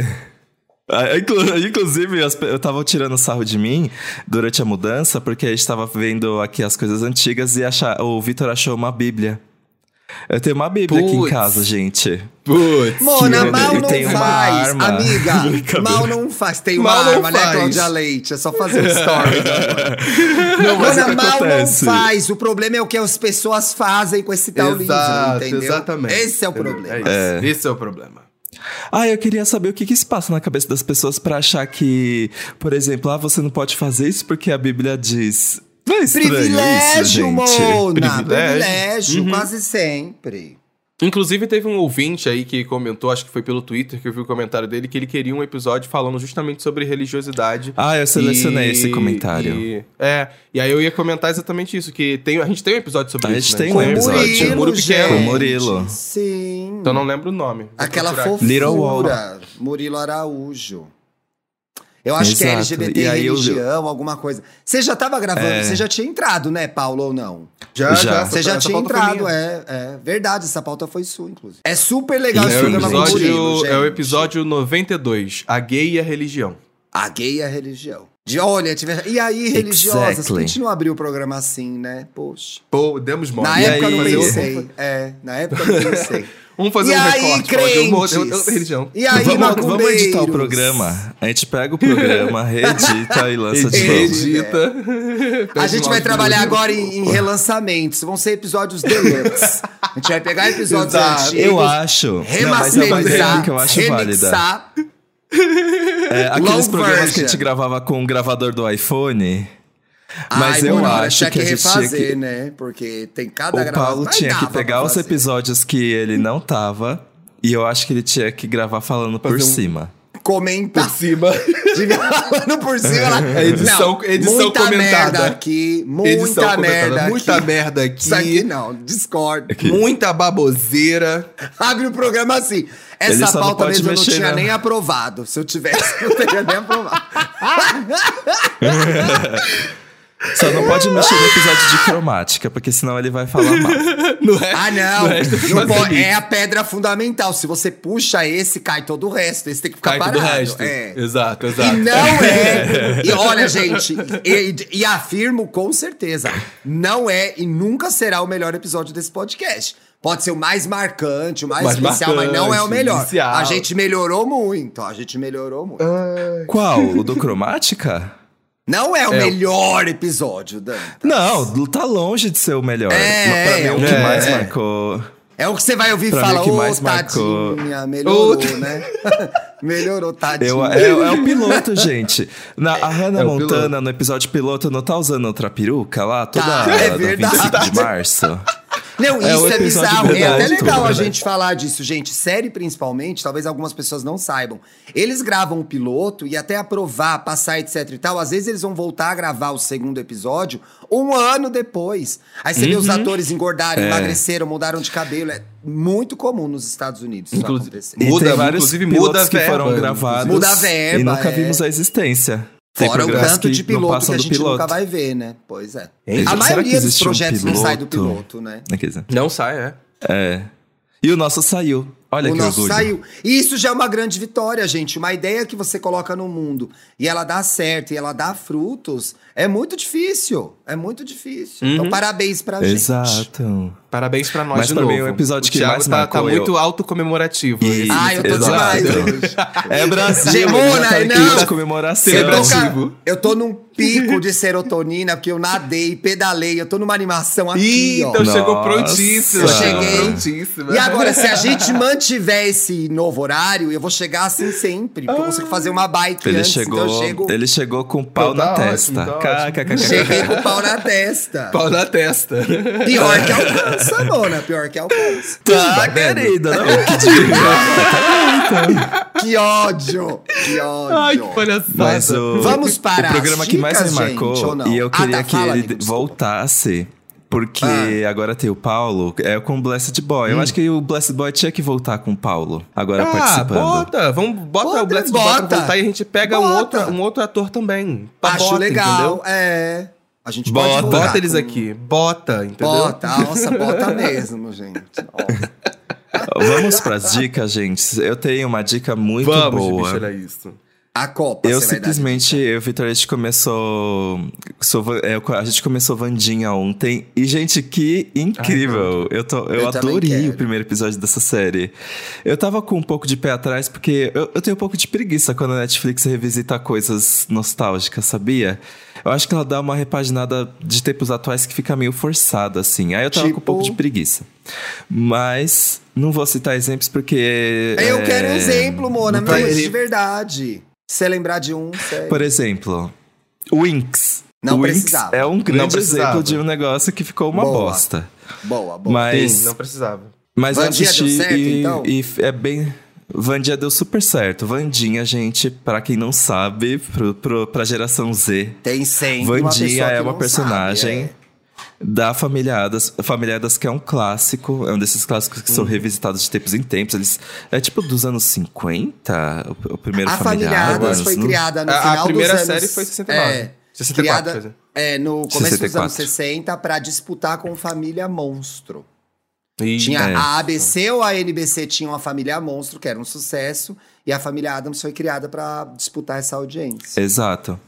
Ah, inclu- <laughs> Inclusive, eu tava tirando sarro de mim durante a mudança, porque a gente tava vendo aqui as coisas antigas e achar, o Vitor achou uma Bíblia. Eu tenho uma Bíblia aqui em casa, gente. Putz. Mona, mal não faz. arma. Amiga, <laughs> mal não faz. Tem uma Mal não arma, né, faz. Cláudia Leite? É só fazer um story. <laughs> Não, mas Mona, mal acontece? não faz. O problema é o que as pessoas fazem com esse tal Exato, livro, entendeu? exatamente. Esse é o problema. É isso. Esse é o problema. Ah, eu queria saber o que, que se passa na cabeça das pessoas pra achar que, por exemplo, ah, você não pode fazer isso porque a Bíblia diz. Não é Privilégio, isso, gente? Mona. Privilégio. Privilégio, Uhum. quase sempre. Inclusive, teve um ouvinte aí que comentou, acho que foi pelo Twitter que eu vi o comentário dele, que ele queria um episódio falando justamente sobre religiosidade. Ah, eu selecionei E- esse comentário. e- é, e aí eu ia comentar exatamente isso, que tem, a gente tem um episódio sobre A isso, gente né? tem um tem episódio. Murilo, Muro. Pequeno. Murilo. Sim. Então não lembro o nome. Vou Aquela fofura. Little Wall. Murilo Araújo. Eu acho que é Exato. LGBT E aí eu- religião, alguma coisa. Você já tava gravando, É. você já tinha entrado, né, Paulo, ou não? Já, Já. Você já essa tinha entrado, é, é. Verdade, essa pauta foi sua, inclusive. É super legal E esse É programa episódio, é o episódio 92, A Gay e a Religião. A gay é a religião. De olha, tiver... e aí, religiosas? Exactly. a gente não abriu o programa assim, né? Poxa. Pô, demos mole. Na E época eu não aí? pensei. É, na época eu não pensei. <laughs> Vamos fazer e um aí, recorte. Cláudio, eu eu- eu- religião. E aí, vamos, vamos editar o programa. A gente pega o programa, <laughs> reedita e lança de novo. Edita. A gente vai trabalhar agora em, em relançamentos. Vão ser episódios deluxe. A gente vai pegar episódios antigos. Eu acho. Não, é Remasterizar, que eu acho válida. remixar. É, aqueles Long programas que a version. gente gravava com o gravador do iPhone. Mas Ai, eu Bruno, acho tinha que a gente tinha refazer, que. né? Porque tem cada O. Paulo tinha que pegar os episódios que ele não tava. E eu acho que ele tinha que gravar falando por um- cima. Comentar. cima. <laughs> Devia falando por cima lá. É edição- edição muita comentada. merda aqui, muita Edição comentada. merda aqui. Muita merda aqui. Isso aqui não, discordo. Muita baboseira. Abre o programa assim. Essa não pauta mesmo eu não tinha na- nem aprovado. Se eu tivesse, <laughs> eu não teria nem aprovado. <laughs> Só não pode mexer no episódio de cromática, porque senão ele vai falar mal. <laughs> Não é? Ah, não. é Não pode- é a pedra fundamental. Se você puxa esse, cai todo o resto. Esse tem que ficar Cai tudo o parado. resto. É. Exato, E exato. não <laughs> é. E olha, gente, e, e afirmo com certeza: não é e nunca será o melhor episódio desse podcast. Pode ser o mais marcante, o mais, Mais especial, mas não é o marcante, melhor. inicial. A gente melhorou muito. A gente melhorou muito. Qual? O do cromática? Não é o É. melhor episódio, Dan. Não, tá longe de ser o melhor. É, pra mim, é, o que é. mais marcou. É o que você vai ouvir Pra mim, fala, o que ô, mais marcou- tadinha, melhorou, Ô, né? <laughs> melhorou, tadinha. Eu, é, é o piloto, gente. Na, a Hannah É Montana, no episódio piloto, não tá usando outra peruca lá? Toda Tá, é verdade. 25 de março. Não, É isso é, bizarro. É verdade, até legal tudo, a né? gente falar disso, gente. Série, principalmente, talvez algumas pessoas não saibam. Eles gravam o piloto e até aprovar, passar, etc e tal. Às vezes eles vão voltar a gravar o segundo episódio um ano depois. Aí você vê os atores engordaram, É. emagreceram, mudaram de cabelo. É muito comum nos Estados Unidos isso Inclusive- acontecer. E Muda- vários inclusive, pilotos muda a que foram verba, gravados Muda a verba, e nunca é. vimos a existência. Fora o tanto de piloto que a gente piloto. nunca vai ver, né? Pois é. A maioria dos existe um projetos não sai do piloto? né? Não sai, é. É. E o nosso saiu. Olha o que nosso orgulho. saiu. E isso já é uma grande vitória, gente. Uma ideia que você coloca no mundo e ela dá certo e ela dá frutos, é muito difícil. É muito difícil. Então, parabéns pra gente. Exato. Parabéns pra nós Mas de pra novo. mim, o episódio o que Thiago mais tá, tá eu- muito autocomemorativo. E- Ah, eu tô Exato. demais hoje. É Brasil. Gemona, tá em não. de comemoração. Eu tô, Celebrativo. ca- eu tô num pico de serotonina, porque eu nadei, pedalei, eu tô numa animação aqui, Ih, ó. então chegou Nossa. prontíssimo. Eu cheguei. Prontíssimo. E agora, se a gente mantiver esse novo horário, eu vou chegar assim sempre. Porque eu consigo fazer uma bike Ele antes, chegou, então eu chego. ele chegou com o pau Então na tá ótimo, testa. tá. Cheguei com o pau na testa. Pau na testa. Pior que alcança, Mona. Pior que alcança. Tá, querida. Não, que diga. Que ódio! Que ódio! Ai, que palhaçada. Mas o, Vamos para o programa que mais me marcou gente, e eu Ah, queria tá, que fala, ele amigo, voltasse. Porque Ah. agora tem o Paulo, é com o Blessed Boy. Hum. Eu acho que o Blessed Boy tinha que voltar com o Paulo, agora Ah, participando. bota. Vamos, bota, Bota, o Black bota. Bota pra voltar e a gente pega um outro, um outro ator também. Pra Acho bota, legal. entendeu? É. A gente Bota. Bota eles com- aqui. Bota, entendeu? Bota. Nossa, bota mesmo, gente. Ó. <laughs> Vamos pras dicas, gente. Eu tenho uma dica muito Vamos, boa. era isso. A Copa, Eu dar simplesmente, eu Vitor, a gente começou. sou é, a gente começou Vandinha ontem. E, gente, que incrível! eu tô, eu, Eu adorei o primeiro episódio dessa série. Eu tava com um pouco de pé atrás, porque eu, eu tenho um pouco de preguiça quando a Netflix revisita coisas nostálgicas, sabia? Eu acho que ela dá uma repaginada de tempos atuais que fica meio forçada, assim. Aí eu tava com um Tipo? pouco de preguiça. Mas não vou citar exemplos porque. Eu é, quero um exemplo, Mona, tá- mas de verdade. Se você lembrar de um, sério. por exemplo, Winx. Não Winx precisava. é um grande exemplo de um negócio que ficou uma Boa. bosta. Boa, boa. Mas, Sim, não precisava. mas eu Vandinha assisti deu certo, e, então? e é bem... Vandinha deu super certo. Vandinha, gente, pra quem não sabe, pro, pro, pra geração Z, Tem sempre uma Vandinha pessoa que é uma não personagem sabe, é. Da Família Adas. Família Adas que é um clássico, é um desses clássicos que Hum. são revisitados de tempos em tempos. Eles, é tipo dos anos 50, o, o primeiro A Família Família foi não? criada no A- a final primeira dos anos... série foi 69. É, 64, quer criada é, no começo dos 64. anos 60 pra disputar com Família Monstro. Ih, Tinha É. a ABC ou a NBC tinham a Família Monstro, que era um sucesso, e a Família Adams foi criada pra disputar essa audiência. Exato.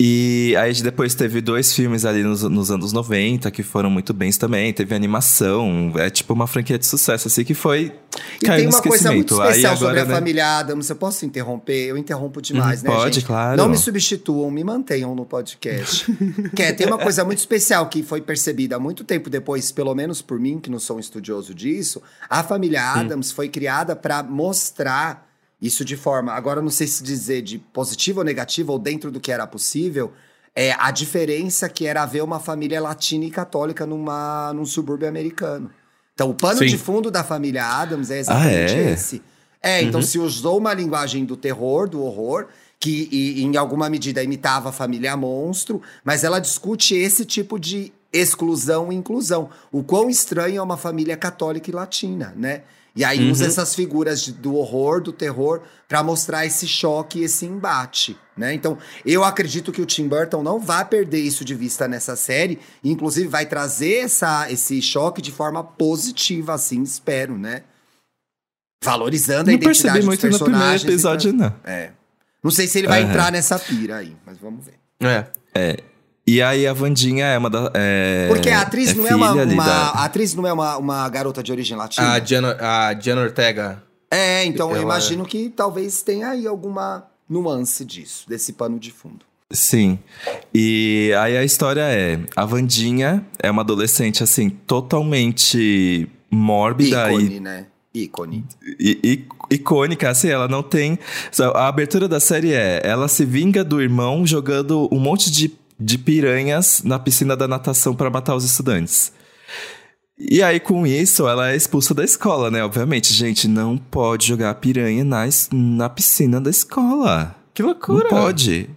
E aí depois teve dois filmes ali nos, nos anos 90 que foram muito bens também. Teve animação, é tipo uma franquia de sucesso, assim, que foi. E tem uma coisa muito especial sobre agora, a né, família Adams. Eu posso interromper? Eu interrompo demais, Uhum, né, pode, gente? claro. Não me substituam, me mantenham no podcast. <laughs> que é, tem uma coisa muito especial que foi percebida muito tempo depois, pelo menos por mim, que não sou um estudioso disso. A família Adams foi criada para mostrar isso de forma, agora eu não sei se dizer de positiva ou negativa, ou dentro do que era possível, é a diferença que era ver uma família latina e católica numa, num subúrbio americano. Então, o pano Sim. de fundo da família Adams é exatamente Ah, é? esse. É, então se usou uma linguagem do terror, do horror, que e, em alguma medida imitava a família monstro, mas ela discute esse tipo de exclusão e inclusão. O quão estranho é uma família católica e latina, né? E aí usa essas figuras de- do horror, do terror, pra mostrar esse choque, esse embate, né? Então, eu acredito que o Tim Burton não vai perder isso de vista nessa série, e inclusive vai trazer essa, esse choque de forma positiva, assim, espero, né? Valorizando a Não identidade percebi dos muito no primeiro personagens. e episódio, não. É. Não sei se ele vai Aham. entrar nessa pira aí, mas vamos ver. É. E aí a Vandinha é uma da. É, Porque a atriz não é uma, uma- da- a atriz não é uma, uma garota de origem latina. A Diana, a Diana Ortega. É, então eu Ela- imagino que talvez tenha aí alguma nuance disso, desse pano de fundo. Sim. E aí a história é: a Vandinha é uma adolescente, assim, totalmente mórbida e Ícone, né? Ícone. I- i- icônica, assim, ela não tem. A abertura da série é: ela se vinga do irmão jogando um monte de, de piranhas na piscina da natação para matar os estudantes. E aí, com isso, ela é expulsa da escola, né? Obviamente, gente, não pode jogar piranha na, na piscina da escola. Que loucura. Não pode.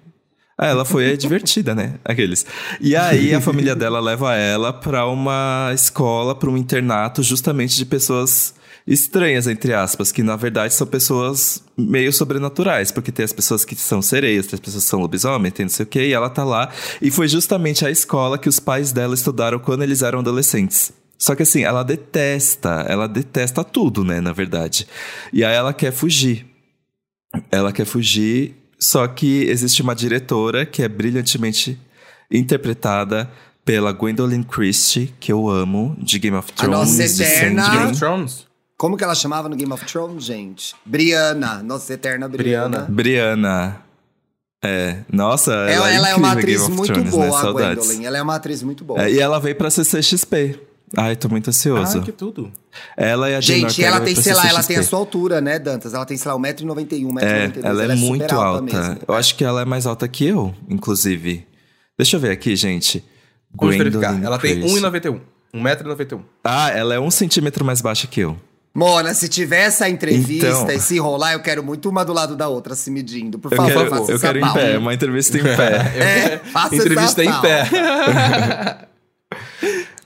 Ah, ela foi é, divertida, né? Aqueles. E aí a família dela leva ela pra uma escola, pra um internato, justamente de pessoas estranhas, entre aspas, que na verdade são pessoas meio sobrenaturais, porque tem as pessoas que são sereias, tem as pessoas que são lobisomem, tem não sei o quê, e ela tá lá. E foi justamente a escola que os pais dela estudaram quando eles eram adolescentes. Só que assim, ela detesta, ela detesta tudo, né, na verdade. E aí ela quer fugir. Ela quer fugir, só que existe uma diretora que é brilhantemente interpretada pela Gwendolyn Christie, que eu amo, de Game of A Thrones. nossa de eterna- Game Sandman. of Thrones? Como que ela chamava no Game of Thrones, gente? Brianna, nossa eterna Brianna. Brianna. Brianna. É, nossa, ela, Ela, ela é uma atriz Game of muito Thrones, boa, né? a Saudades. Gwendolyn. Ela é uma atriz muito boa. É, e ela veio pra CCXP. Ai, tô muito ansioso. Ah, que tudo. Ela e a Jane Gente, ela tem, sei lá, ela tem a sua altura, né, Dantas? Ela tem, sei lá, 1,91m, 1,92m. É, ela é, muito super alta. mesmo. Eu acho que ela é mais alta que eu, inclusive. Deixa eu ver aqui, gente. Vamos Gwendolyn verificar. Ela tem Christie. 1,91. 1,91m. Ah, ela é um centímetro mais baixa que eu. Mona, se tiver essa entrevista Então. e se rolar, eu quero muito uma do lado da outra se medindo. Por Eu favor, quero, faça eu essa quero em pé, uma entrevista em pé. <laughs> É, faça Entrevista essa em pé. <laughs>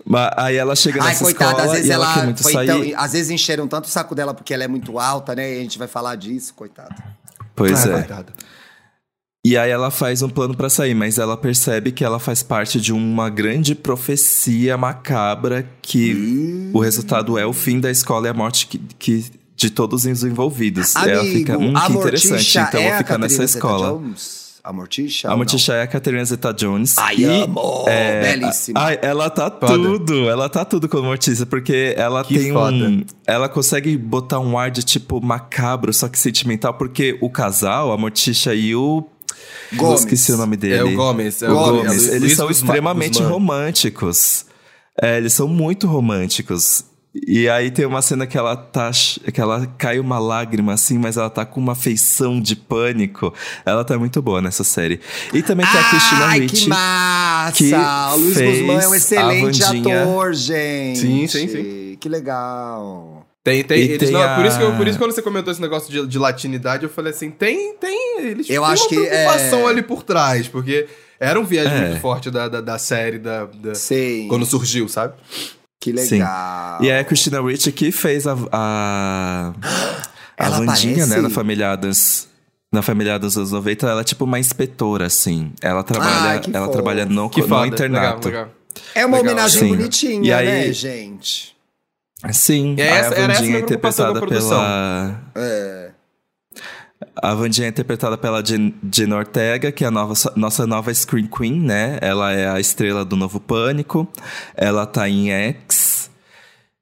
Mas aí ela chega Ai, nessa coitada, escola às vezes e ela, quer ela muito foi sair. tão. Às vezes encheram tanto o saco dela porque ela é muito alta, né? E a gente vai falar disso, coitada. Pois Ah, é. coitada. E aí ela faz um plano pra sair, mas ela percebe que ela faz parte de uma grande profecia macabra que Hum. o resultado é o fim da escola e a morte que, que- de todos os envolvidos. ela Amigo, fica, hum, que interessante, então é vou a ficar nessa escola. A Morticia? A? Morticia é a Catherine Zeta-Jones. Ai, e, amo! é, Belíssima. Ai, ela tá Foda. tudo. Ela tá tudo com a Morticia, porque ela Que tem foda. um... Ela consegue botar um ar de, tipo, macabro, só que sentimental, porque o casal, a Morticia e o... Eu Gomes. esqueci o nome dele. É o Gomes. É O Gomes, Gomes. Eles Luiz são Guzmán- extremamente Guzmán. românticos. É, eles são muito românticos. E aí tem uma cena que ela tá. que ela cai uma lágrima assim, mas ela tá com uma feição de pânico. Ela tá muito boa nessa série. E também tem a Christina Ai, Ricci. que massa! que o Luiz Guzmán é um excelente ator, gente. Sim, sim, sim. Que legal. Tem, tem. E eles tem não, a- por, isso que eu- por isso que quando você comentou esse negócio de, de latinidade, eu falei assim: tem. tem eles Eu têm acho uma que, preocupação é- ali por trás, porque era um viés É. muito forte da, da, da série, da, da- Sim. quando surgiu, sabe? Que Sim. legal. E aí a Christina Ricci que fez a. A, a Ela Wandinha, né, aparece? na Família Adams. Na Família dos anos 90, ela é tipo uma inspetora, assim. Ela trabalha, que ela fofo. trabalha no, Que no foda. internato. Legal, legal. É uma Legal. homenagem Sim. bonitinha, E aí- né, gente? Sim, É aí essa- a essa a Wandinha é preocupação interpretada pela. É. A Wandinha é interpretada pela Jen, Jen Ortega, que é a nova, nossa nova Screen Queen, né? Ela é a estrela do novo Pânico. Ela tá em X.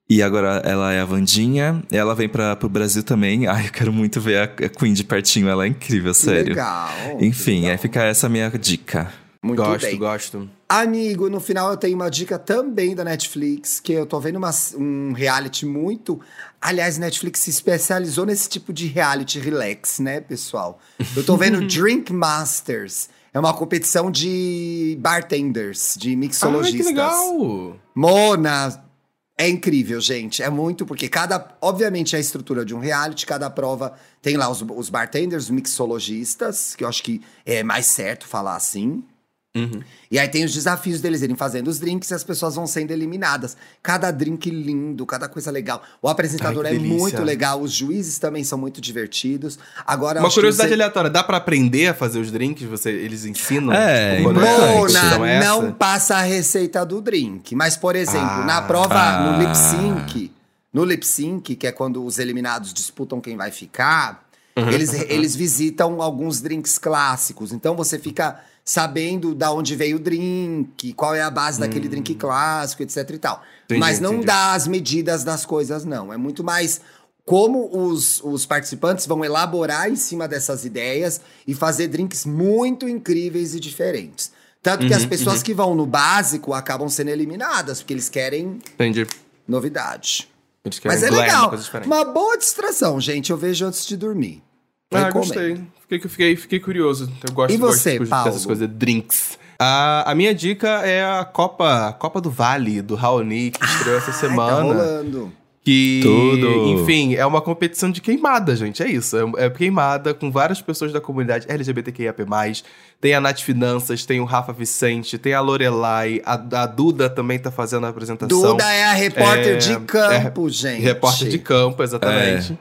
E agora ela é a Wandinha. Ela vem para pro Brasil também. Ai, eu quero muito ver a, Queen de pertinho. Ela é incrível, sério. legal. que Enfim, legal. aí fica essa minha dica. Muito gosto, bem. gosto. Amigo, no final eu tenho uma dica também da Netflix, que eu tô vendo uma- um reality muito. Aliás, Netflix se especializou nesse tipo de reality relax, né, pessoal? Eu tô vendo <laughs> Drink Masters. É uma competição de bartenders, de mixologistas. que legal! Mona, é incrível, gente. É muito, porque cada. Obviamente, é a estrutura de um reality, cada prova tem lá os, os bartenders, os mixologistas, que eu acho que é mais certo falar assim. Uhum. E aí tem os desafios deles irem fazendo os drinks e as pessoas vão sendo eliminadas. Cada drink lindo, cada coisa legal. O apresentador Ai, é delícia. muito legal, os juízes também são muito divertidos. Agora, Uma curiosidade você- aleatória: dá pra aprender a fazer os drinks? Você, eles ensinam? É, Tipo, Mona, é essa? não passa a receita do drink. Mas, por exemplo, Ah. na prova, Ah. no lip sync, no lip sync, que é quando os eliminados disputam quem vai ficar, Uhum. eles, eles visitam alguns drinks clássicos. Então você fica sabendo da onde veio o drink, qual é a base daquele drink clássico, etc e tal. Hum. Entendi, Mas não entendi. dá as medidas das coisas, não. É muito mais como os, os participantes vão elaborar em cima dessas ideias e fazer drinks muito incríveis e diferentes. Tanto que as Uhum, pessoas que vão no básico acabam sendo eliminadas, porque eles querem Entendi. novidade. Eles querem Mas é legal. Uma boa distração, gente. Eu vejo antes de dormir. Ah, Recomendo. gostei. Fiquei, fiquei, fiquei curioso. Eu gosto, E você, gosto Paulo? dessas coisas, drinks. A, a minha dica é a Copa, Copa do Vale, do Raoni, que estreou essa Ai, Tá semana. rolando. Que, Tudo. enfim, é uma competição de queimada, gente. É isso. É, é queimada com várias pessoas da comunidade LGBTQIAP+. Tem a Nath Finanças, tem o Rafa Vicente, tem a Lorelai, a, a Duda também tá fazendo a apresentação. Duda é a repórter É, de campo, gente. Repórter de campo, exatamente.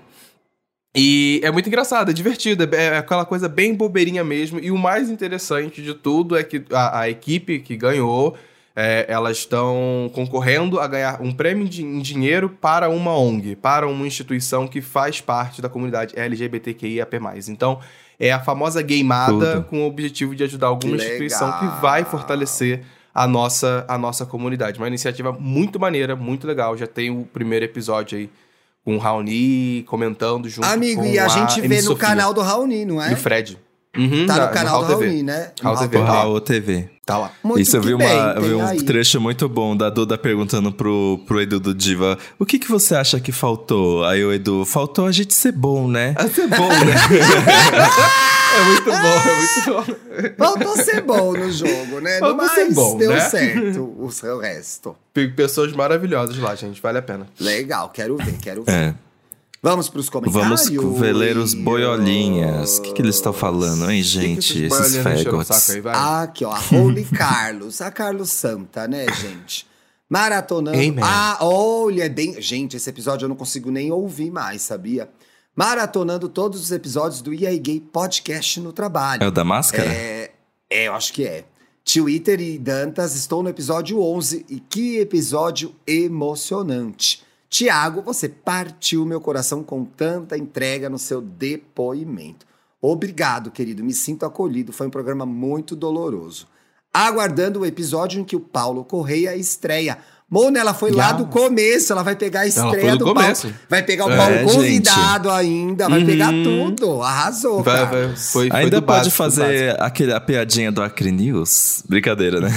E é muito engraçado, é divertido, é, é aquela coisa bem bobeirinha mesmo. E o mais interessante de tudo é que a, a equipe que ganhou, é, elas estão concorrendo a ganhar um prêmio de- em dinheiro para uma ONG, para uma instituição que faz parte da comunidade LGBTQIAP+. Então, é a famosa gameada Tudo. com o objetivo de ajudar alguma Que instituição que vai fortalecer a nossa, a nossa comunidade. Uma iniciativa muito maneira, muito legal. Já tem o primeiro episódio aí com o Raoni comentando junto Amigo, com e a gente Amy vê no Sofia canal do Raoni, não é? E o Fred. Uhum, Tá no canal do Raul TV. Raoni, né? Raul No TV. Tá. Raul TV. Tá lá. Muito Isso eu vi, uma, bem, eu vi um aí. trecho muito bom da Duda perguntando pro, pro Edu do Diva: O que, que você acha que faltou? Aí o Edu, faltou a gente ser bom, né? Vai ser bom, né? <laughs> é muito bom, é muito bom. Faltou ser bom no jogo, né? Faltou Mas ser bom, deu né? certo o seu resto. Tem Pessoas maravilhosas lá, gente. Vale a pena. Legal, quero ver, quero ver. É. Vamos pros comentários? Vamos com veleiros boiolinhas. O que, que eles estão falando, hein, gente? Que que Esses fagots. aí? Aqui, ó, a Holy <laughs> Carlos. A Carlos Santa, né, gente? Maratonando. Amen. Ah, olha, é bem. Gente, esse episódio eu não consigo nem ouvir mais, sabia? Maratonando todos os episódios do EA Gay Podcast no trabalho. É o da máscara? É, é, eu acho que é. Twitter e Dantas, estou no episódio 11 e que episódio emocionante. Tiago, você partiu meu coração com tanta entrega no seu depoimento. Obrigado, querido, me sinto acolhido. Foi um programa muito doloroso. Aguardando o episódio em que o Paulo Correia estreia. Mona, ela foi lá do começo, ela vai pegar a estreia do do, começo. Paulo. Vai pegar o É, Paulo gente. convidado ainda, vai pegar Uhum. tudo. Arrasou, Vai, cara. vai, foi, Ainda do pode básico, do básico. fazer aquele, a piadinha do Acre News? Brincadeira, né?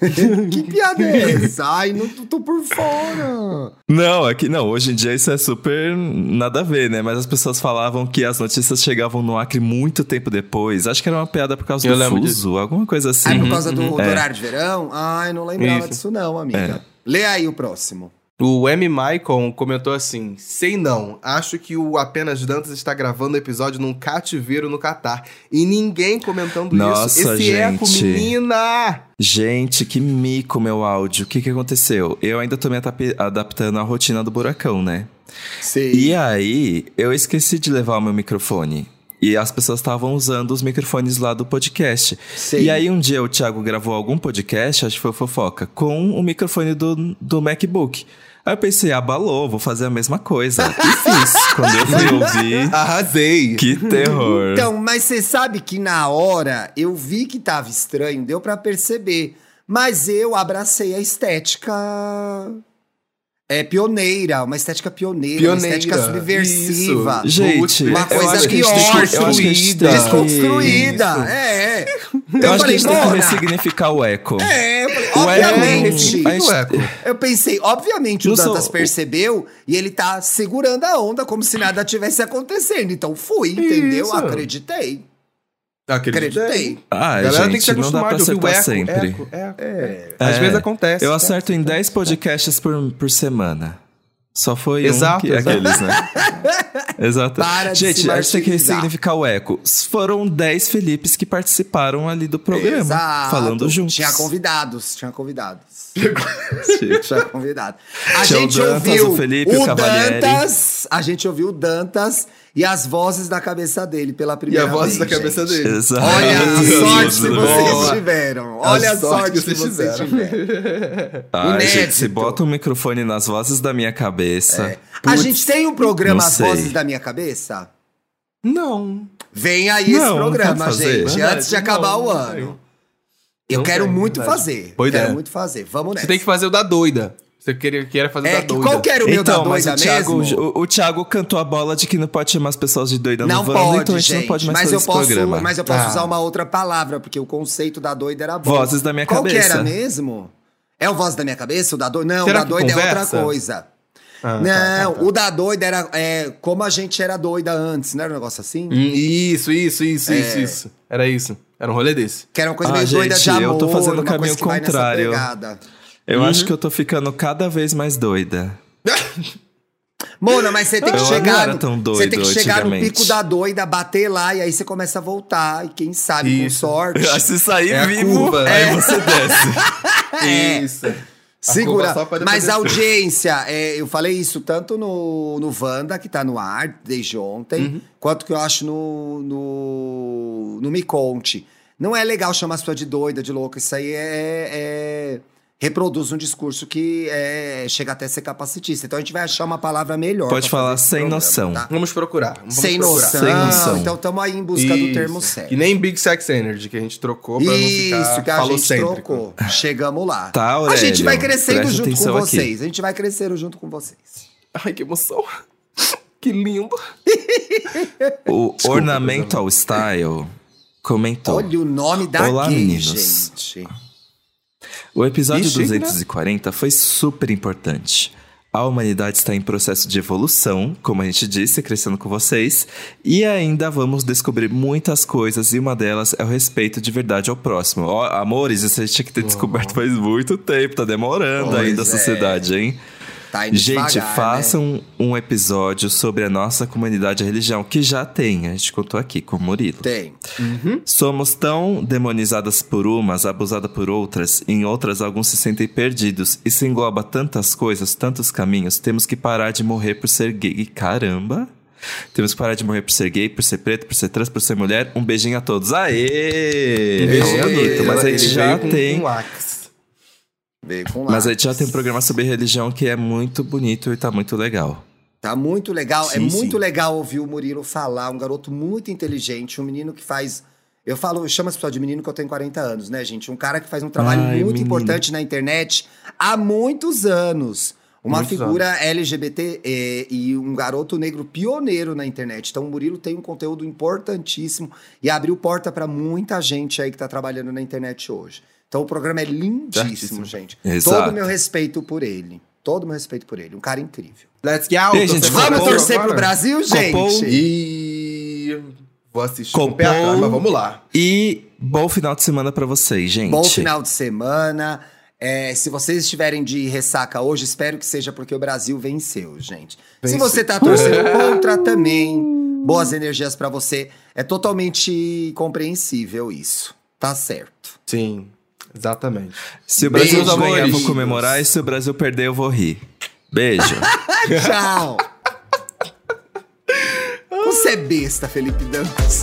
<laughs> Que piada é essa? Ai, não tô, por fora. Não, aqui não. Hoje em dia isso é super nada a ver, né? Mas as pessoas falavam que as notícias chegavam no Acre muito tempo depois. Acho que era uma piada por causa Eu do fuso, alguma coisa assim. Ai, por causa do, do É. horário de verão? Ai, não lembrava Isso. disso não, amiga. É. Lê aí o próximo. O M. Maicon comentou assim: Sei não, acho que o Apenas Dantas está gravando o episódio num cativeiro no Catar. E ninguém comentando Nossa, isso. Esse eco, gente. menina! Gente, que mico meu áudio. O que que aconteceu? Eu ainda tô me adaptando à rotina do buracão, né? Sei. E aí, eu esqueci de levar o meu microfone. E as pessoas estavam usando os microfones lá do podcast. Sei. E aí, um dia o Thiago gravou algum podcast, acho que foi Fofoca, com o microfone do, do MacBook. Aí eu pensei, abalou, vou fazer a mesma coisa. E fiz. Quando eu fui ouvir, <laughs> Arrasei! que terror. Então, mas você sabe que na hora eu vi que tava estranho, deu pra perceber. Mas eu abracei a estética. É pioneira, uma estética pioneira, uma Pioneira, estética subversiva. isso. Gente, Uma eu coisa acho que a gente pior, tem que- eu acho que a gente tem que- Desconstruída. Isso. É, é. Eu acho que a gente tem que ressignificar o eco. É, obviamente. gente- O eco. Eu pensei, obviamente o Não sou- Dantas percebeu e ele tá segurando a onda como se nada tivesse acontecendo. Então fui, entendeu? Isso. Acreditei. Acreditei. Acreditei. Ah, A galera gente, tem que se não dá acostumar pra de ouvir o acertar eco, sempre. eco, eco. É. Às É, vezes acontece. Eu acerto em 10 podcasts por, por semana. Só foi Exato, um que, exato. aqueles, né? <laughs> Exato. Para de Gente, a gente tem que ressignificar o eco. Foram 10 Felipes que participaram ali do programa, Exato. falando juntos. Tinha convidados, tinha convidados. <laughs> Tinha. Convidado. A Tinha o gente Dantas, ouviu o Felipe, o Cavalieri. Dantas, a gente ouviu o Dantas e as vozes da cabeça dele pela E primeira a voz vez. da cabeça gente. dele. Exato. Olha a sorte que vocês Boa. tiveram. Olha a sorte que vocês tiveram. tiveram. Ai, gente, Inédito. se bota um microfone nas vozes da minha cabeça. A Putz, gente tem um programa As. Vozes da Minha Cabeça? Não. Vem aí esse Não, programa, vamos fazer. gente, Verdade, antes de acabar não, o não ano. Eu Não quero tem, muito verdade. fazer. Boa quero ideia. muito fazer. Vamos nessa. Você tem que fazer o da doida. Você queria, queria fazer É da que doida. qual que era o meu Então, da mas doida o Thiago, mesmo? o, o Thiago cantou a bola de que não pode chamar as pessoas de doida Não no Wanda, pode, então a gente gente. não pode mais mas, fazer eu esse posso, programa. mas eu posso Ah. usar uma outra palavra, porque o conceito da doida era bom. Vozes da minha Qual que cabeça. era mesmo? É o voz da minha cabeça? O da doida? Não, Será o da que doida é conversa? outra coisa. Ah, não, tá, tá, tá. o da doida era é, como a gente era doida antes, não era um negócio assim? Hum, Isso, isso, isso, É. isso, isso. Era isso. Era um rolê desse. Que era uma coisa Ah, meio doida de gente, amor. eu tô fazendo o caminho que vai nessa contrário. Eu Uhum. acho que eu tô ficando cada vez mais doida. <laughs> Mona, mas você tem que Eu não chegar. era no- tão doido você tem que chegar no pico da doida, bater lá e aí você começa a voltar. E quem sabe, com Isso. sorte. <laughs> Se sair É a vivo, curva. aí É. você desce. <laughs> É. Isso. A Segura. Mas a audiência, é, eu falei isso tanto no, no Wanda, que tá no ar desde ontem, Uhum. quanto que eu acho no, no, no Me Conte. Não é legal chamar as pessoas de doida, de louca. Isso aí é. é- reproduz um discurso que é, chega até a ser capacitista. Então a gente vai achar uma palavra melhor. Pode falar sem programa, noção. tá? Vamos procurar. Vamos Sem procurar. noção. Sem noção. Então estamos aí em busca do Isso. termo certo. E nem Big Sex Energy, que a gente trocou pra não ficar Isso, que a gente trocou. Chegamos lá. Tá, a Aurélio, gente vai crescendo junto com atenção aqui. vocês. A gente vai crescendo junto com vocês. Ai, que emoção. Que lindo. <laughs> O Ornamental Style comentou. Olha o nome da Olá, gay, meninos. gente. O episódio Ih, chique, né? 240 foi super importante. A humanidade está em processo de evolução, como a gente disse, crescendo com vocês, e ainda vamos descobrir muitas coisas, e uma delas é o respeito de verdade ao próximo. Ó, amores, isso a gente tinha que ter descoberto faz muito tempo, tá demorando Pois ainda a é. sociedade, hein? Tá indo Gente, devagar, façam um episódio sobre a nossa comunidade e religião, que já tem, a gente contou aqui com o Murilo. Né? Tem. Somos tão demonizadas por umas, abusadas por outras, em outras alguns se sentem perdidos. Isso engloba tantas coisas, tantos caminhos. Temos que parar de morrer por ser gay. Caramba! Temos que parar de morrer por ser gay, por ser preto, por ser trans, por ser mulher. Um beijinho a todos. Aê! Beijinho, bonito, mas a gente já tem. com Axe. Veio com lá. Mas a gente já tem um programa sobre religião que é muito bonito e tá muito legal. Tá muito legal. é Sim, muito sim. legal ouvir o Murilo falar. Um garoto muito inteligente, um menino que faz. Eu falo, eu chamo esse pessoal de menino que eu tenho 40 anos, né, gente? Um cara que faz um trabalho Ai, muito menino. importante na internet há muitos anos. Uma Muitos figura LGBT eh, e um garoto negro pioneiro na internet. Então, o Murilo tem um conteúdo importantíssimo e abriu porta para muita gente aí que tá trabalhando na internet hoje. Então, o programa é lindíssimo, Certíssimo. gente. Exato. Todo o meu respeito por ele. Todo o meu respeito por ele. Um cara incrível. Let's get out. E aí, gente, Vamos Copou torcer agora. pro Brasil, gente? Copou. E... Vou assistir com o pé atrás, mas vamos lá. E bom final de semana pra vocês, gente. Bom final de semana. É, se vocês estiverem de ressaca hoje, espero que seja porque o Brasil venceu, gente. Se Venceu. você tá torcendo contra também, boas energias pra você. É totalmente compreensível isso. Tá certo. Sim, exatamente. Se o Brasil Beijo, ganhar, eu vou amores. comemorar. E se o Brasil perder, eu vou rir. Beijo. <laughs> Tchau! Você é besta, Felipe Dantas.